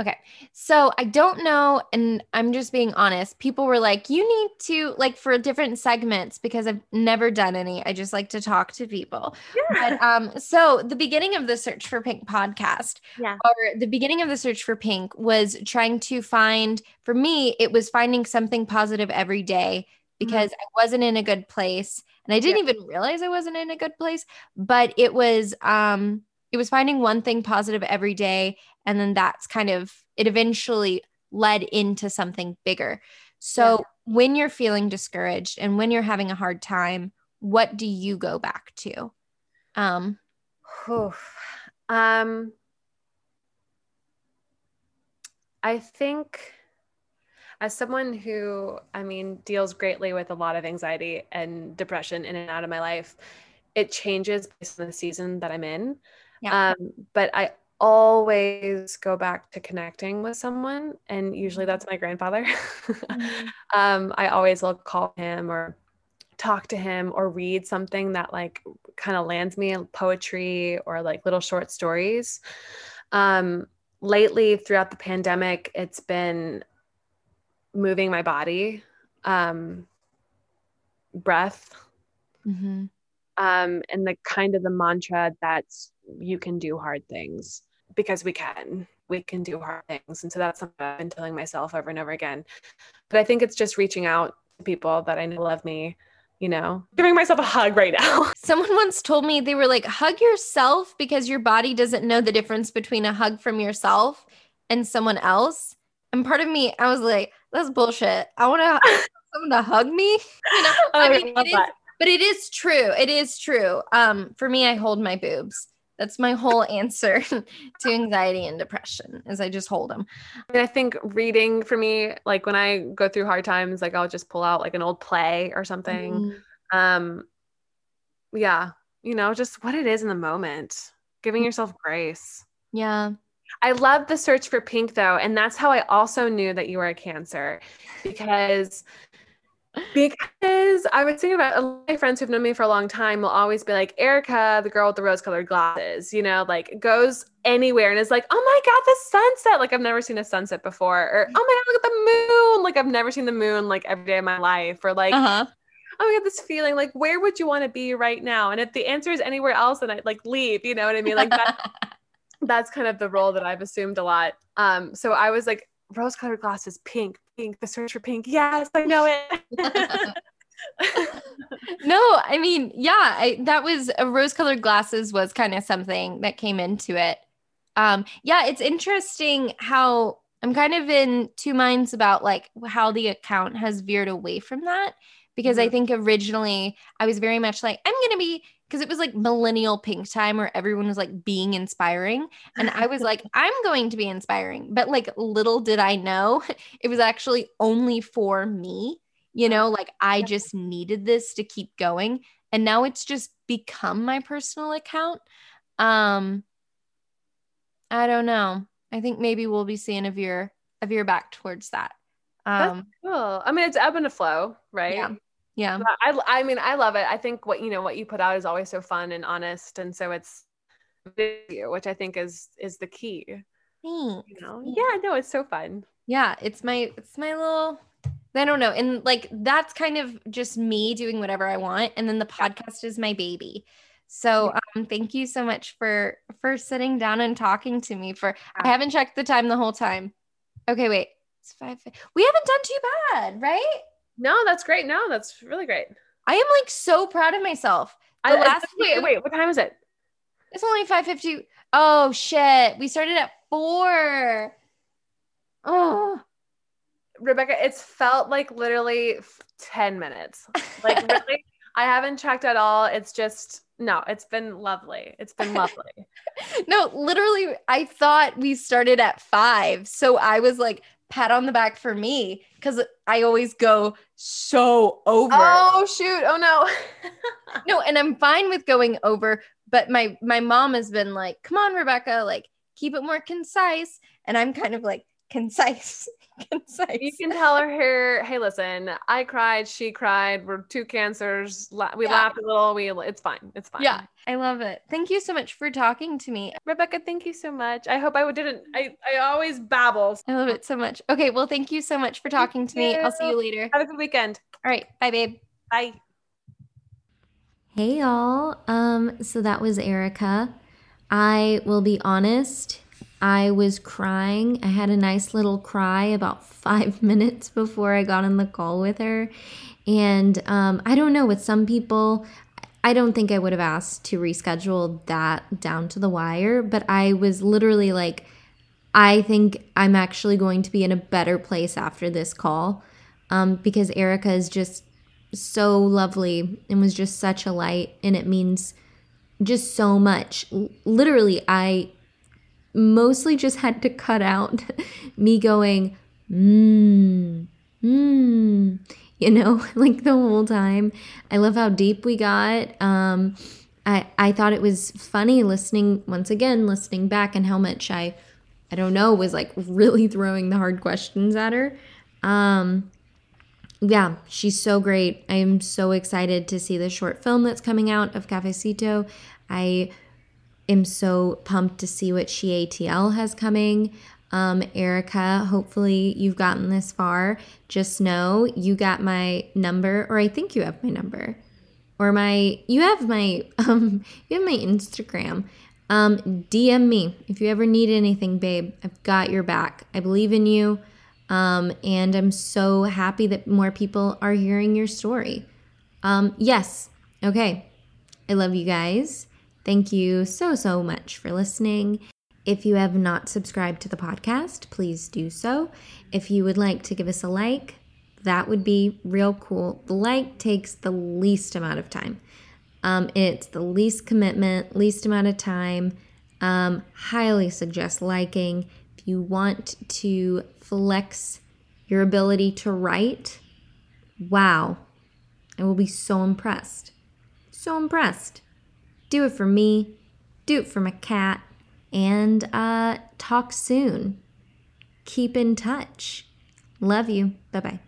okay. So I don't know, and I'm just being honest. People were like, you need to like for different segments because I've never done any. I just like to talk to people. Yeah. But, um, so the beginning of the search for pink podcast, yeah, or the beginning of the search for pink was trying to find for me, it was finding something positive every day because mm-hmm. I wasn't in a good place and I didn't yeah. even realize I wasn't in a good place, but it was um it was finding one thing positive every day and then that's kind of it eventually led into something bigger. So yeah. when you're feeling discouraged and when you're having a hard time, what do you go back to? Um um I think as someone who, I mean, deals greatly with a lot of anxiety and depression in and out of my life, it changes based on the season that I'm in. Yeah. Um, but I always go back to connecting with someone, and usually mm-hmm. that's my grandfather. mm-hmm. [laughs] um, I always will call him or talk to him or read something that like kind of lands me poetry or like little short stories. Um, lately, throughout the pandemic, it's been moving my body, um, breath, mm-hmm. um, and the kind of the mantra that you can do hard things because we can. We can do hard things. And so that's something I've been telling myself over and over again. But I think it's just reaching out to people that I know love me, you know, giving myself a hug right now. [laughs] Someone once told me they were like, hug yourself because your body doesn't know the difference between a hug from yourself and someone else. And part of me, I was like, that's bullshit. I want to [laughs] someone to hug me. You know, I, I mean, it is, but it is true. It is true. Um, for me, I hold my boobs. That's my whole [laughs] answer [laughs] to anxiety and depression is I just hold them. And I think reading for me, like when I go through hard times, like I'll just pull out like an old play or something. Mm-hmm. Um, yeah, you know, just what it is in the moment, giving mm. yourself grace. Yeah. I love the search for pink though. And that's how I also knew that you were a cancer because because I was thinking about a lot of my friends who've known me for a long time will always be like, Erika, the girl with the rose colored glasses, you know, like goes anywhere and is like, oh my God, the sunset. Like I've never seen a sunset before. Or, oh my God, look at the moon. Like I've never seen the moon like every day of my life. Or like, uh-huh. oh, I have this feeling like, where would you want to be right now? And if the answer is anywhere else, then I'd like leave, you know what I mean? Like that, [laughs] that's kind of the role that I've assumed a lot. Um, so I was like, rose colored glasses, pink, pink, the search for pink. Yes, I know it. [laughs] no, I mean, yeah, I, that was a rose colored glasses was kind of something that came into it. Um, yeah, it's interesting how I'm kind of in two minds about like how the account has veered away from that because mm-hmm. I think originally I was very much like, I'm going to be because it was like millennial pink time where everyone was like being inspiring. And I was like, [laughs] I'm going to be inspiring. But like, little did I know [laughs] it was actually only for me. You know, like I just needed this to keep going. And now it's just become my personal account. Um, I don't know. I think maybe we'll be seeing a veer a veer back towards that. Um, That's cool. I mean, it's ebb and a flow, right? Yeah. Yeah. I, I mean, I love it. I think what, you know, what you put out is always so fun and honest. And so it's you, which I think is, is the key. Thanks. You know? Yeah, no, it's so fun. Yeah. It's my, it's my little, I don't know. And like, that's kind of just me doing whatever I want. And then the podcast is my baby. So um, thank you so much for, for sitting down and talking to me for, I haven't checked the time the whole time. Okay, wait. It's five. We haven't done too bad, right? No, that's great. No, that's really great. I am like so proud of myself. The I, last wait, wait, what time is it? It's only 5:50. Oh shit. We started at 4. Oh. Rebecca, it's felt like literally 10 minutes. Like [laughs] really I haven't checked at all. It's just no, it's been lovely. It's been lovely. [laughs] no, literally I thought we started at 5. So I was like pat on the back for me because I always go so over. Oh shoot! Oh no. [laughs] no, and I'm fine with going over, but my my mom has been like, "Come on, Rebecca, like keep it more concise," and I'm kind of like concise. [laughs] concise. You can tell her here, hey, listen, I cried, she cried, we're two cancers. we yeah. laughed a little. We it's fine. It's fine. Yeah. I love it. Thank you so much for talking to me. Rebecca, thank you so much. I hope I didn't I, I always babble. I love it so much. Okay, well, thank you so much for talking to me. I'll see you later. Have a good weekend. All right. Bye, babe. Bye. Hey y'all. Um, so that was Erika. I will be honest, I was crying. I had a nice little cry about [laughs] five minutes before I got on the call with her. And um, I don't know, with some people, I don't think I would have asked to reschedule that down to the wire, but I was literally like, I think I'm actually going to be in a better place after this call um, because Erika is just so lovely and was just such a light, and it means just so much. Literally, I mostly just had to cut out [laughs] me going, mmm, mmm, you know, [laughs] like the whole time. I love how deep we got. Um, I, I thought it was funny listening, once again, listening back and how much I, I don't know, was like really [laughs] throwing the hard questions at her. Um, yeah, she's so great. I am so excited to see the short film that's coming out of Cafecito. I am so pumped to see what SheATL has coming. Um, Erika, hopefully you've gotten this far. Just know you got my number, or I think you have my number, or my you have my [laughs] um you have my Instagram. Um, DM me if you ever need anything, babe. I've got your back. I believe in you. Um, and I'm so happy that more people are hearing your story. Um, yes. Okay. I love you guys. Thank you so, so much for listening. If you have not subscribed to the podcast, please do so. If you would like to give us a like, that would be real cool. The like takes the least amount of time. Um, it's the least commitment, least amount of time. Um, highly suggest liking. If you want to flex your ability to write, wow, I will be so impressed. So impressed. Do it for me, do it for my cat, and uh, talk soon. Keep in touch. Love you. Bye bye.